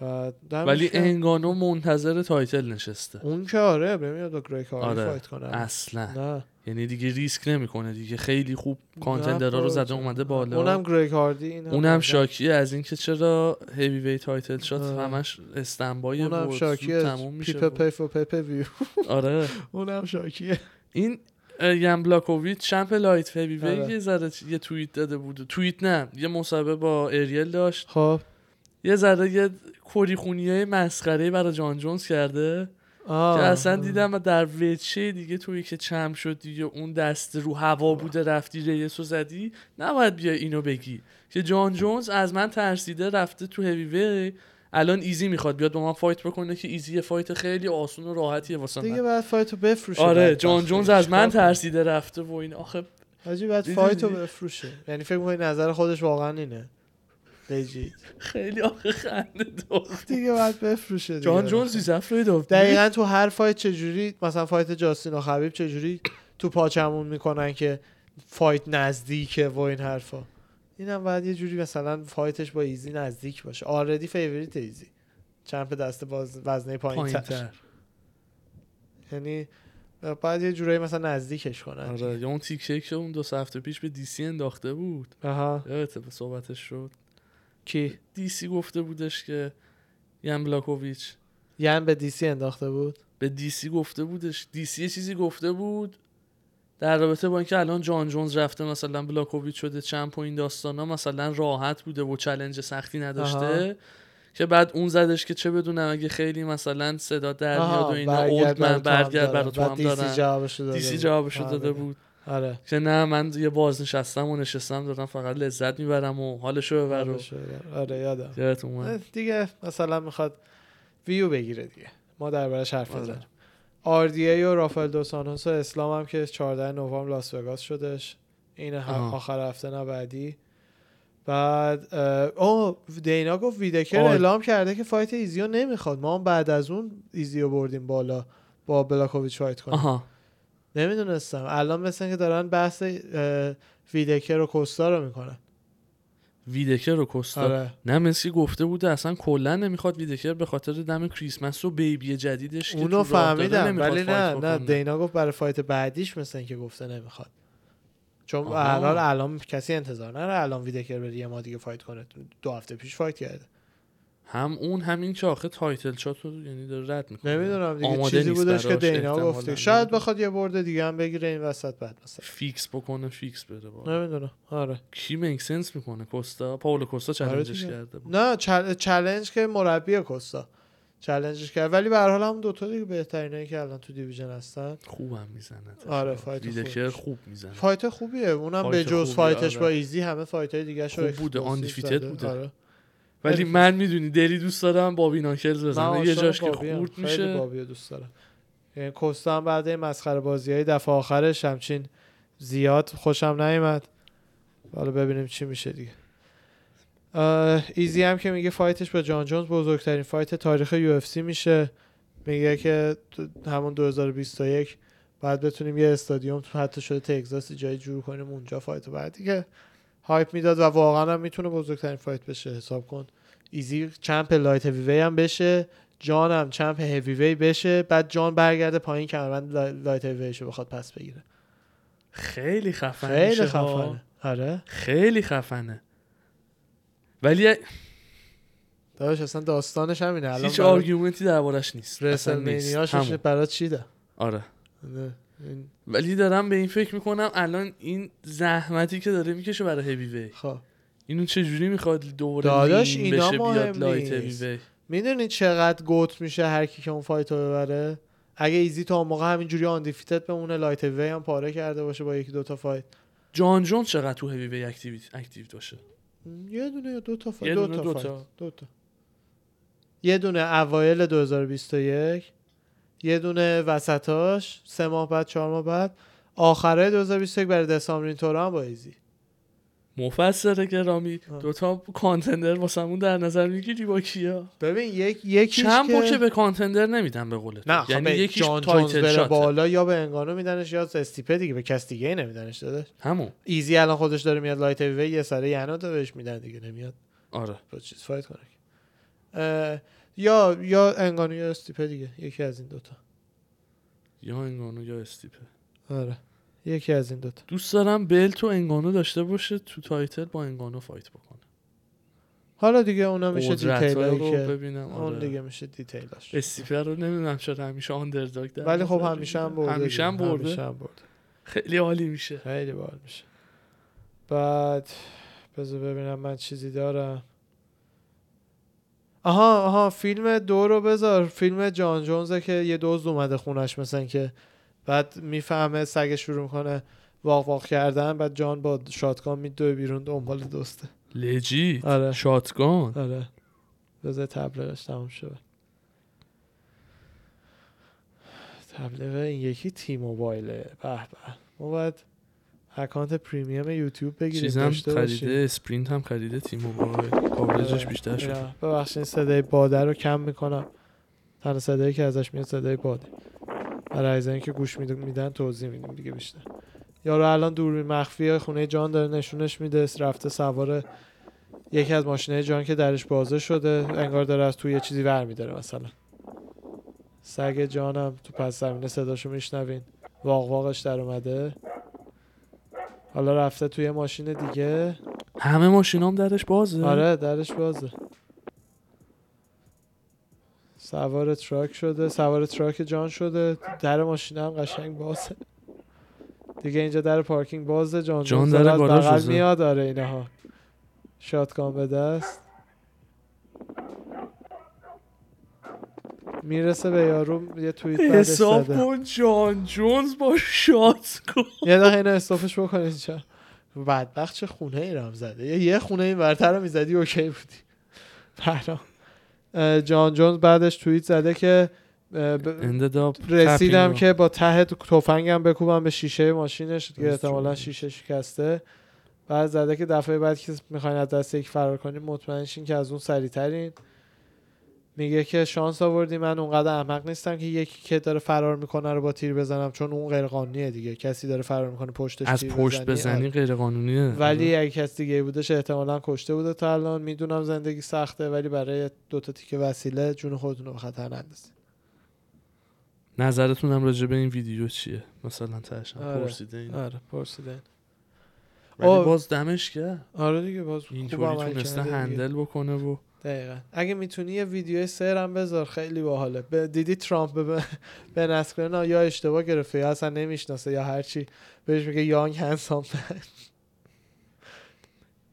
و ولی. انگانو منتظر تایتل نشسته. اون که آره نمیاد با گریک هاردی آره. فایت کنه. اصلا. نه. یعنی دیگه ریسک نمی‌کنه دیگه. خیلی خوب کانتندرها رو زده اومده بالا. اونم گریک هاردی این اونم. شاکیه از اینکه چرا هیوی وی تایتل شد آه. همش استنبای اونم و شاکیه زود تموم میشه پیپ و- پی فور پیپ ویو. آره. اونم شاکیه. این یم بلاکوویچ چمپ لایت وی آره. یه ذره یه توییت داده بود. توییت نه یه مصاحبه با اریل داشت. خب. یه ذره یه کری خونی های مسخره برای جان جونز کرده. آه. که اصلا دیدم و در وچه دیگه توی که چم شد دیگه اون دست رو هوا بوده رفتی ریس رو زدی نباید بیا اینو بگی. که جان جونز از من ترسیده رفته تو هیوی وی الان ایزی می‌خواد بیاد با من فایت بکنه که ایزی فایت خیلی آسون و راحتیه واسه دیگه بعد فایتو بفروشه آره. جان جونز از من؟ ترسیده رفته و این آخه حاجی بعد فایتو بفروشه. یعنی فکر می‌کنی نظر خودش واقعا اینه. legit خیلی آخه خنده دار. دیگه باید بفروشه دیگه. جان جونز is afraid of دقیقا تو هر fight چجوری مثلا fight جاستین و خبیب چجوری تو پاچمون می‌کنن که fight نزدیکه و این حرفا؟ اینم باید یه جوری مثلا fight ش با ایزی نزدیک باشه. already favorite ایزی. champ دست باز وزنه پایین تر یعنی باید یه جورایی مثلا نزدیکش کنن. آره یا اون تیکه که اون دو هفته پیش به DC انداخته بود. آها. صحبتش شد. کی؟ DC گفته بودش که یم بلاکوویچ. یعنی به DC انداخته بود؟ به DC گفته بودش. DC یه چیزی گفته بود. در رابطه با اینکه الان جان جونز رفته مثلا بلاکوویچ شده champ و این داستانا مثلا راحت بوده و challenge سختی نداشته آها. که بعد اون زدش که چه بدونم اگه خیلی مثلا صدا در میاد و اینا old man برگرد برا دارم. تو هم دارن DC بود. جوابشو آره. داده بود آره که نه من یه بازنشستم و نشستم دارم فقط لذت می‌برم و حالشو ببر و حالشو ببر. آره یادم دیگه مثلا می‌خواد ویو بگیره دیگه ما دربارش حرف آره. بزنیم RDA و رافائل دو سانوس و اسلام هم که 14 نوامبر لاس وگاس شدش. این. آخر هفته نه بعدی. بعد او دینا گفت ویدکر اعلام کرده که fight ایزیو نمی‌خواد. ما هم بعد از اون ایزیو بردیم بالا با بلاکوویچ fight کنیم. آها. نمی‌دونستم. الان مثل که دارن بحث ویدکر و کوستا رو می‌کنن. ویدکر و کوستا آره. نه مسی گفته بوده اصلا کلا نمی‌خواد ویدکر به خاطر دم کریسمس و baby جدیدش که اونو داره فهمیدم ولی نه نه. دینا گفت برای fight بعدیش مثل اینکه گفته نمی‌خواد. چون حال الان کسی انتظار نره الان ویدکر بره یه ما دیگه fight کنه. دو هفته پیش fight کرده. هم اون همین که آخه title shot رو یعنی داره رد می‌کنه. نمی‌دونم دیگه آماده چیزی بودش که دینا. گفته. شاید. بخواد یه برده دیگه هم بگیره این وسط بعد مثلا. fix بکنه fix بره با نمی‌دونم. آره. کی make sense می‌کنه؟ کوستا؟ پاولو کوستا آره challenge ش دیگه. کرده بود. نه chal... challenge که مربی کوستا. challenge ش کرد. ولی به هر حال هم دوتا دیگه بهترینایی که الان تو division هستن. خوبم می‌زنه آره، fight خوبش. خوب می‌زنه. fight خوبیه. اونم به جز fight ش آره. با ایزی همه fight های دیگه خوب بوده، undefeated بوده. ولی من می‌دونی دلی دوست دارم Bobby Knuckles من بزنه یه جاش که. خورد میشه. بابی دوست دارم. یعنی کوستا هم بعد این مسخره بازی های دفعه آخرش همچین زیاد خوشم نیومد. حالا ببینیم چی میشه دیگه. ایزی هم که میگه fight ش با جان جونز بزرگترین fight تاریخ UFC میشه. میگه که همون 2021 بعد بتونیم یه استادیوم حتی شده تگزاس جای جور کنیم اونجا fight بعد دیگه hype می‌داد و واقعا هم می‌تونه بزرگترین fight بشه حساب کن. ایزی champ light heavy هم بشه جان هم champ heavy بشه بعد جان برگرده پایین کمربند لای- light heavy شو بخواد پس بگیره. خیلی خفن خیلی. خفنه. آره. خیلی خفنه. ولی داداش اصلا داستانش همینه. الان هیچ argument ی دربارش نیست. اصلا نیست. WrestleMania ش همون. برات چیده؟ آره. نه، این- ولی دارم به این فکر می‌کنم الان این زحمتی که داره می‌کشه برای هیوی وی خب. اینو چجوری می‌خواد دوباره داداش، اینا بشه بیاد light. heavy می‌دونی چقدر GOAT میشه هر کی که اون fight رو ببره؟ اگه ایزی تا اون موقع همینجوری undefeated بمونه light heavy هم پاره کرده باشه با یکی دوتا fight. جان جون چقدر تو heavyweight active active باشه؟ یه دونه یا دو تا fight. دو تا. یه دونه اوایل 2021 یه دونه وسطاش سه ماه بعد چهار ماه بعد. آخره 2021 برای دسامبر این هم با ایزی. مفسر گرامی. دوتا contender واسمون در نظر می‌گیری با کیا؟ ببین یک یکیش چند که... به contender نمیدن به قول تو. نه خب یعنی یکیش جان جونز بره بالا یا به انگانو میدنش یا استیپه دیگه به کس دیگه نمیدنش داده همون. ایزی الان خودش داره میاد light heavy یه سره یعنی بهش میدن دیگه نمیاد. آره. با چیز fight کنه اه، یا یا انگانو یا استیپه دیگه یکی از این دوتا. یا انگانو یا استیپه. آره یکی از این دوتا. دوست دارم belt و انگانو داشته باشه تو title با انگانو fight بکنه. حالا دیگه اونا میشه detail که ببینم اون آره. دیگه میشه detail اش استیپه رو نمی‌دونم چرا همیشه underdog در ولی خب همیشه هم. برده همیشه هم. برده. همیشه هم برده. خیلی عالی میشه. خیلی باحال میشه. بعد بذار ببینم من چیزی دارم. آها آها فیلم دو رو بذار. فیلم جان جونزه که یه دوز اومده خونش مثلا که بعد می‌فهمه سگ شروع می‌کنه واق واق کردن بعد جان با شاتگان میدوه بیرون دنبال دوسته. لجیت آره. شاتگان؟ آره. بذار تبلیغش تموم شه. تبلیغ این یکی تی موبایله. به به. ما باید account premium یوتیوب بگیریم چیزم. خریده اسپرینت هم خریده T-Mobile coverage ش. بیشتر شد. ببخشید صدای باده رو کم می‌کنم تنها صدایی که ازش میاد صدای باده برای از اینکه گوش میدن, میدن توضیح میدیم دیگه بیشتر یارو الان دوربین مخفی خونه جان داره نشونش میده رفته سوار یکی از ماشینه جان که درش بازه شده انگار داره از توی یه چیزی ور میداره مثلا سگ جانم تو پس زمینه صداشو میشنوین واق واقش در اومده حالا رفته توی ماشین دیگه. همه ماشینام درش بازه. آره درش بازه. سوار truck شده سوار truck جان شده. در ماشین هم قشنگ بازه. دیگه اینجا در پارکینگ بازه جان جان داره بازه. میاد. آره اینها. shotgun به دست. می‌رسه به یارو یه توییت بعدش حساب زده. کن جان جونز با شات کن. یه دقیقه اینو استافش بکنید چرا بدبخت چه خونه ای رو هم زده. یه, یه خونه این برتر رو می‌زدی اوکی بودی. برام. اه، جان جونز بعدش توییت زده که رسیدم که با ته تفنگم بکوبم به شیشه ماشینش که احتمالا. شیشه شکسته. بعد زده که دفعه بعد که می‌خواین از دست یک فرار کنیم مطمئن شین که از اون سریعترین. میگه که شانس آوردی من اونقدر احمق نیستم که یکی که داره فرار می‌کنه رو با تیر بزنم چون اون غیر قانونیه دیگه کسی داره فرار می‌کنه پشتش از تیر پشت بزنی. بزنی آره. غیر قانونیه ولی اگه کسی دیگه بودش احتمالا کشته بوده تا الان می‌دونم زندگی سخته ولی برای دوتا تیکه وسیله جون خودتون رو به خطر نندازید نظرتونم راجع به این ویدیو چیه مثلا تاشم آره. پرسیده این آره پرسیدن ولی آه. باز دمش کرد آره دیگه باز اینطوری تونسته. هندل بکنه و دقیقا. اگه می‌تونی یه ویدیو سر هم بذار خیلی باحاله. ب... دیدی ترامپ به به نسکرنا یا اشتباه گرفته یا اصلا نمی‌شناسه یا هرچی بهش میگه یانگ هنسام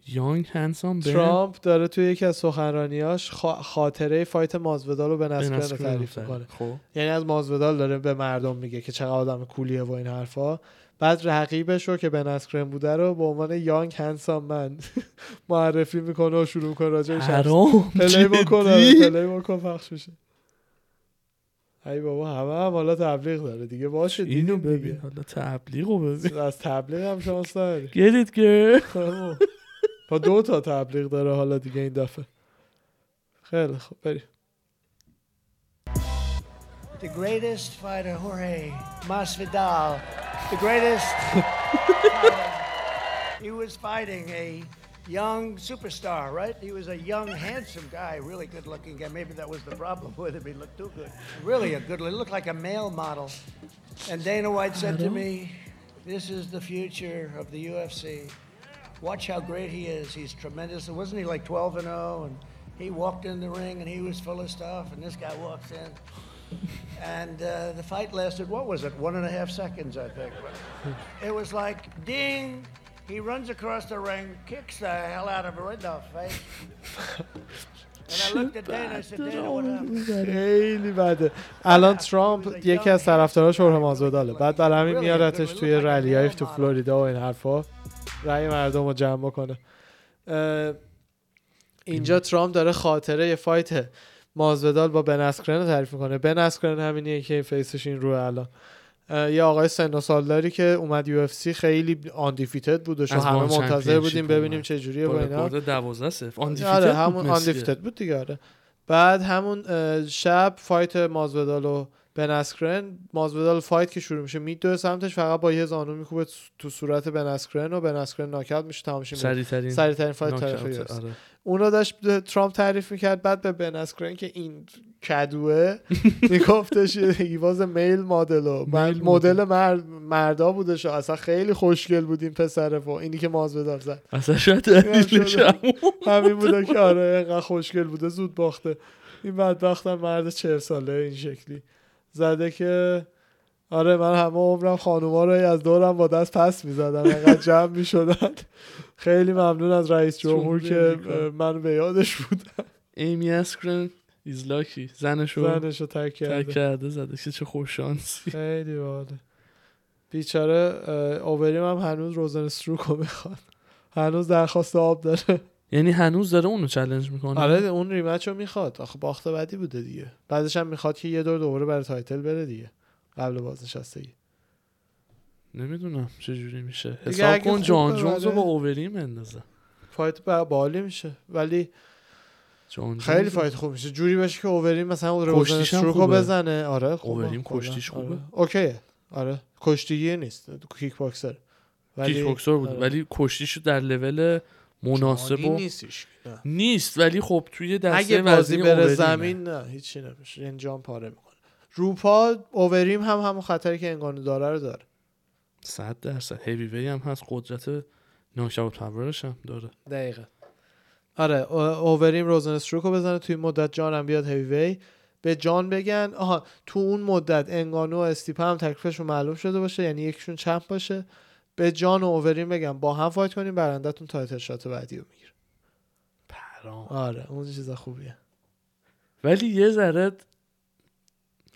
یانگ هنسام ترامپ داره توی یکی از سخنرانیاش خا... خاطره فایت مازودال رو به نسکرنا تعریف. می‌کنه. خب. یعنی از مازودال داره به مردم میگه که چقدر آدم کولیه و این حرفا. بعد رقیبش رو که به نسکرن بوده رو به عنوان یانگ هنسام من معرفی می‌کنه و شروع می‌کنه راجع play بکن آره،؟ play بکن پخش میشه ای بابا همه هم حالا تبلیغ داره دیگه. باشه اینو ببین. حالا تبلیغ رو ببین. از تبلیغ هم شانس داری it girl. با دو تا تبلیغ داره حالا دیگه این دفعه. خیلی خوب بریم. The greatest fighter, Jorge Masvidal, the greatest. He was fighting a young superstar, right? He was a young, handsome guy, really good-looking guy. Maybe that was the problem with him; he looked too good. Really a good. He looked like a male model. And Dana White said to me, "This is the future of the UFC. Watch how great he is. He's tremendous. Wasn't he like 12 and 0? And he walked in the ring and he was full of stuff. And this guy walks in." And uh, the fight lasted, what was it? One and a half seconds, I think. It was like, ding! He runs across the ring, kicks the hell out of her in the face. خیلی بده. الان ترامپ یکی از طرفتار ها شوره مازوداله. بعد برای همین میارتش توی رلی هایی تو فلوریدا و این حرف ها رعی مردم رو جمع کنه اینجا ترامپ داره خاطره یه فایته. مازودال با بن اسکرن رو تعریف می‌کنه. بن اسکرن همینیه که face ش این روه الان. یه آقای سن و سالداری که اومد UFC خیلی undefeated بود و همه منتظر بودیم ببینیم. چه جوریه با اینا. رکورد 12 0 آره همون undefeated بود دیگه آره. بعد همون شب fight مازودال و بن اسکرن مازودال fight که شروع میشه میدوه سمتش فقط با یه زانو میکوبه تو صورت بن اسکرن و بن اسکرن ناکاوت میشه تمامش میشه. سریع ترین سریع ترین fight تاریخ. آره. اون رو داشت ترامپ تعریف می‌کرد بعد به بن اسکرن که این کدوه میگفتش هیواز میل مدل و من- میل مدل مرد مردا بودش اصلا خیلی خوشگل بود این پسره و اینی که مازودال زد. اصلا شاید همین بوده که آره اینقدر خوشگل بوده زود باخته. این بدبخت مرد چهل ساله این شکلی. زده که آره من همه عمرم خانوما رو از دورم با دست پس می‌زدم اینقدر جمع می‌شدن. خیلی ممنون از رئیس جمهور که من به یادش بودم. ایمی اسکرن ایز لاکی زنشو زنش رو تک تک کرده کرده زده. که چه خوششانسی. خیلی باله. بیچاره اووریم هم هنوز روزن استروک رو می‌خواد. هنوز درخواست آب داره. یعنی هنوز داره اونو چالش می‌کنه. آره اون ریمچ رو می‌خواد. آخه باخته بدی بوده دیگه. بعدش هم می‌خواد که یه دور دوباره برای تایتل بره دیگه. قبل بازنشستگی. نمی‌دونم چه جوری میشه حساب کن جان جونز رو با اووریم اندازه fight با- باحالی میشه. ولی جان خیلی fight خوب میشه. جوری باشه که اووریم مثلا روزن استروک رو. بزنه. آره اووریم کلا. کشتیش آره. خوبه. اوکیه. آره. کشتیگیر نیست. کیک باکسر ولی کیک بوکسر بود. آره. ولی کشتیشو در لول مناسب و نیستش. نه. نیست ولی خب توی دسته اگه بازی بره. زمین نه هیچی نمیشه. جان پاره می‌کنه. رو پا اووریم هم همون خطری که انگانو داره رو داره. صد درصد. هیوی وی هم هست قدرت knockout power ش هم داره. دقیقا. آره او- اووریم روزن استروک رو بزنه. توی مدت جان هم بیاد هیوی وی به جان بگن آها تو اون مدت انگانو و استیپا هم تکلیفشون معلوم شده باشه یعنی یکیشون champ باشه. به جان و اووریم بگم با هم fight کنیم برنده‌تون title shot بعدی رو می‌گیره. پرام. آره اون چیز خوبیه. ولی یه ذره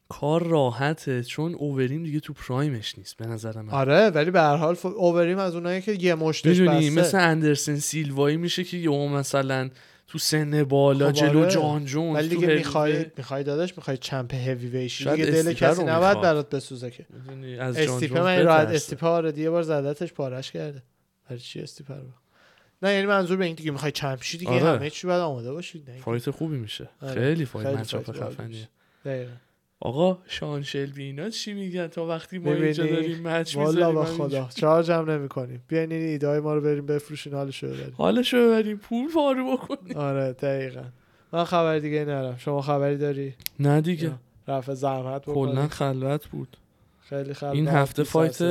کار راحته چون اووریم دیگه تو پرایمش نیست به نظر من. آره ولی به هر حال ف- اووریم از اونایی که یه مشتش بسته. مثل اندرسن سیلوایی میشه که یه مثلا تو سن بالا خب جلو آره. جان جونز ولی دیگه می‌خوای. می‌خوای داداش می‌خوای چمپ هیوی شاید دیگه دل کسی نباید. برات بسوزه که می‌دونی از جونز من راحت. استیپا آره یه بار زدتش پارش کرده برای چی استیپا رو نه یعنی منظور به این دیگه می‌خوای چمپشی دیگه آره. همه چی باید آماده باشید نه فایت خوبی میشه آره. خیلی فایت مچاپ فایت باحال خفنیه. دقیقاً. آقا شان شلبی اینا چی میگن؟ تا وقتی ما اینجا؟ داریم مچ والا با. خدا چارج هم نمی کنیم بیاین این ایده های ما رو بریم بفروشین حالشو ببریم. حالشو ببریم پول پارو بکنیم. آره دقیقا. من خبر دیگه نرم شما خبری داری؟ نه دیگه. رفع زحمت کلا خلوت بود. خیلی خلوت این هفته فایت.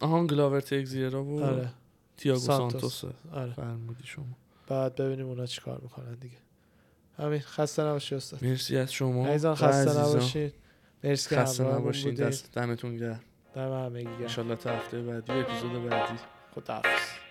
آهان گلاور تگزیرا و آره. تییاگو سانتوس. آره. فرمودی شما. بعد ببینیم اونا چی کار می‌کنن دیگه. همین خسته نباشی استاد. مرسی از شما. عزیزان خسته. نباشید. مرسی که خسته بودین دست دمتون گرم. دم همگی گرم انشالله تا هفته بعدی اپیزود بعدی. خداحافظ.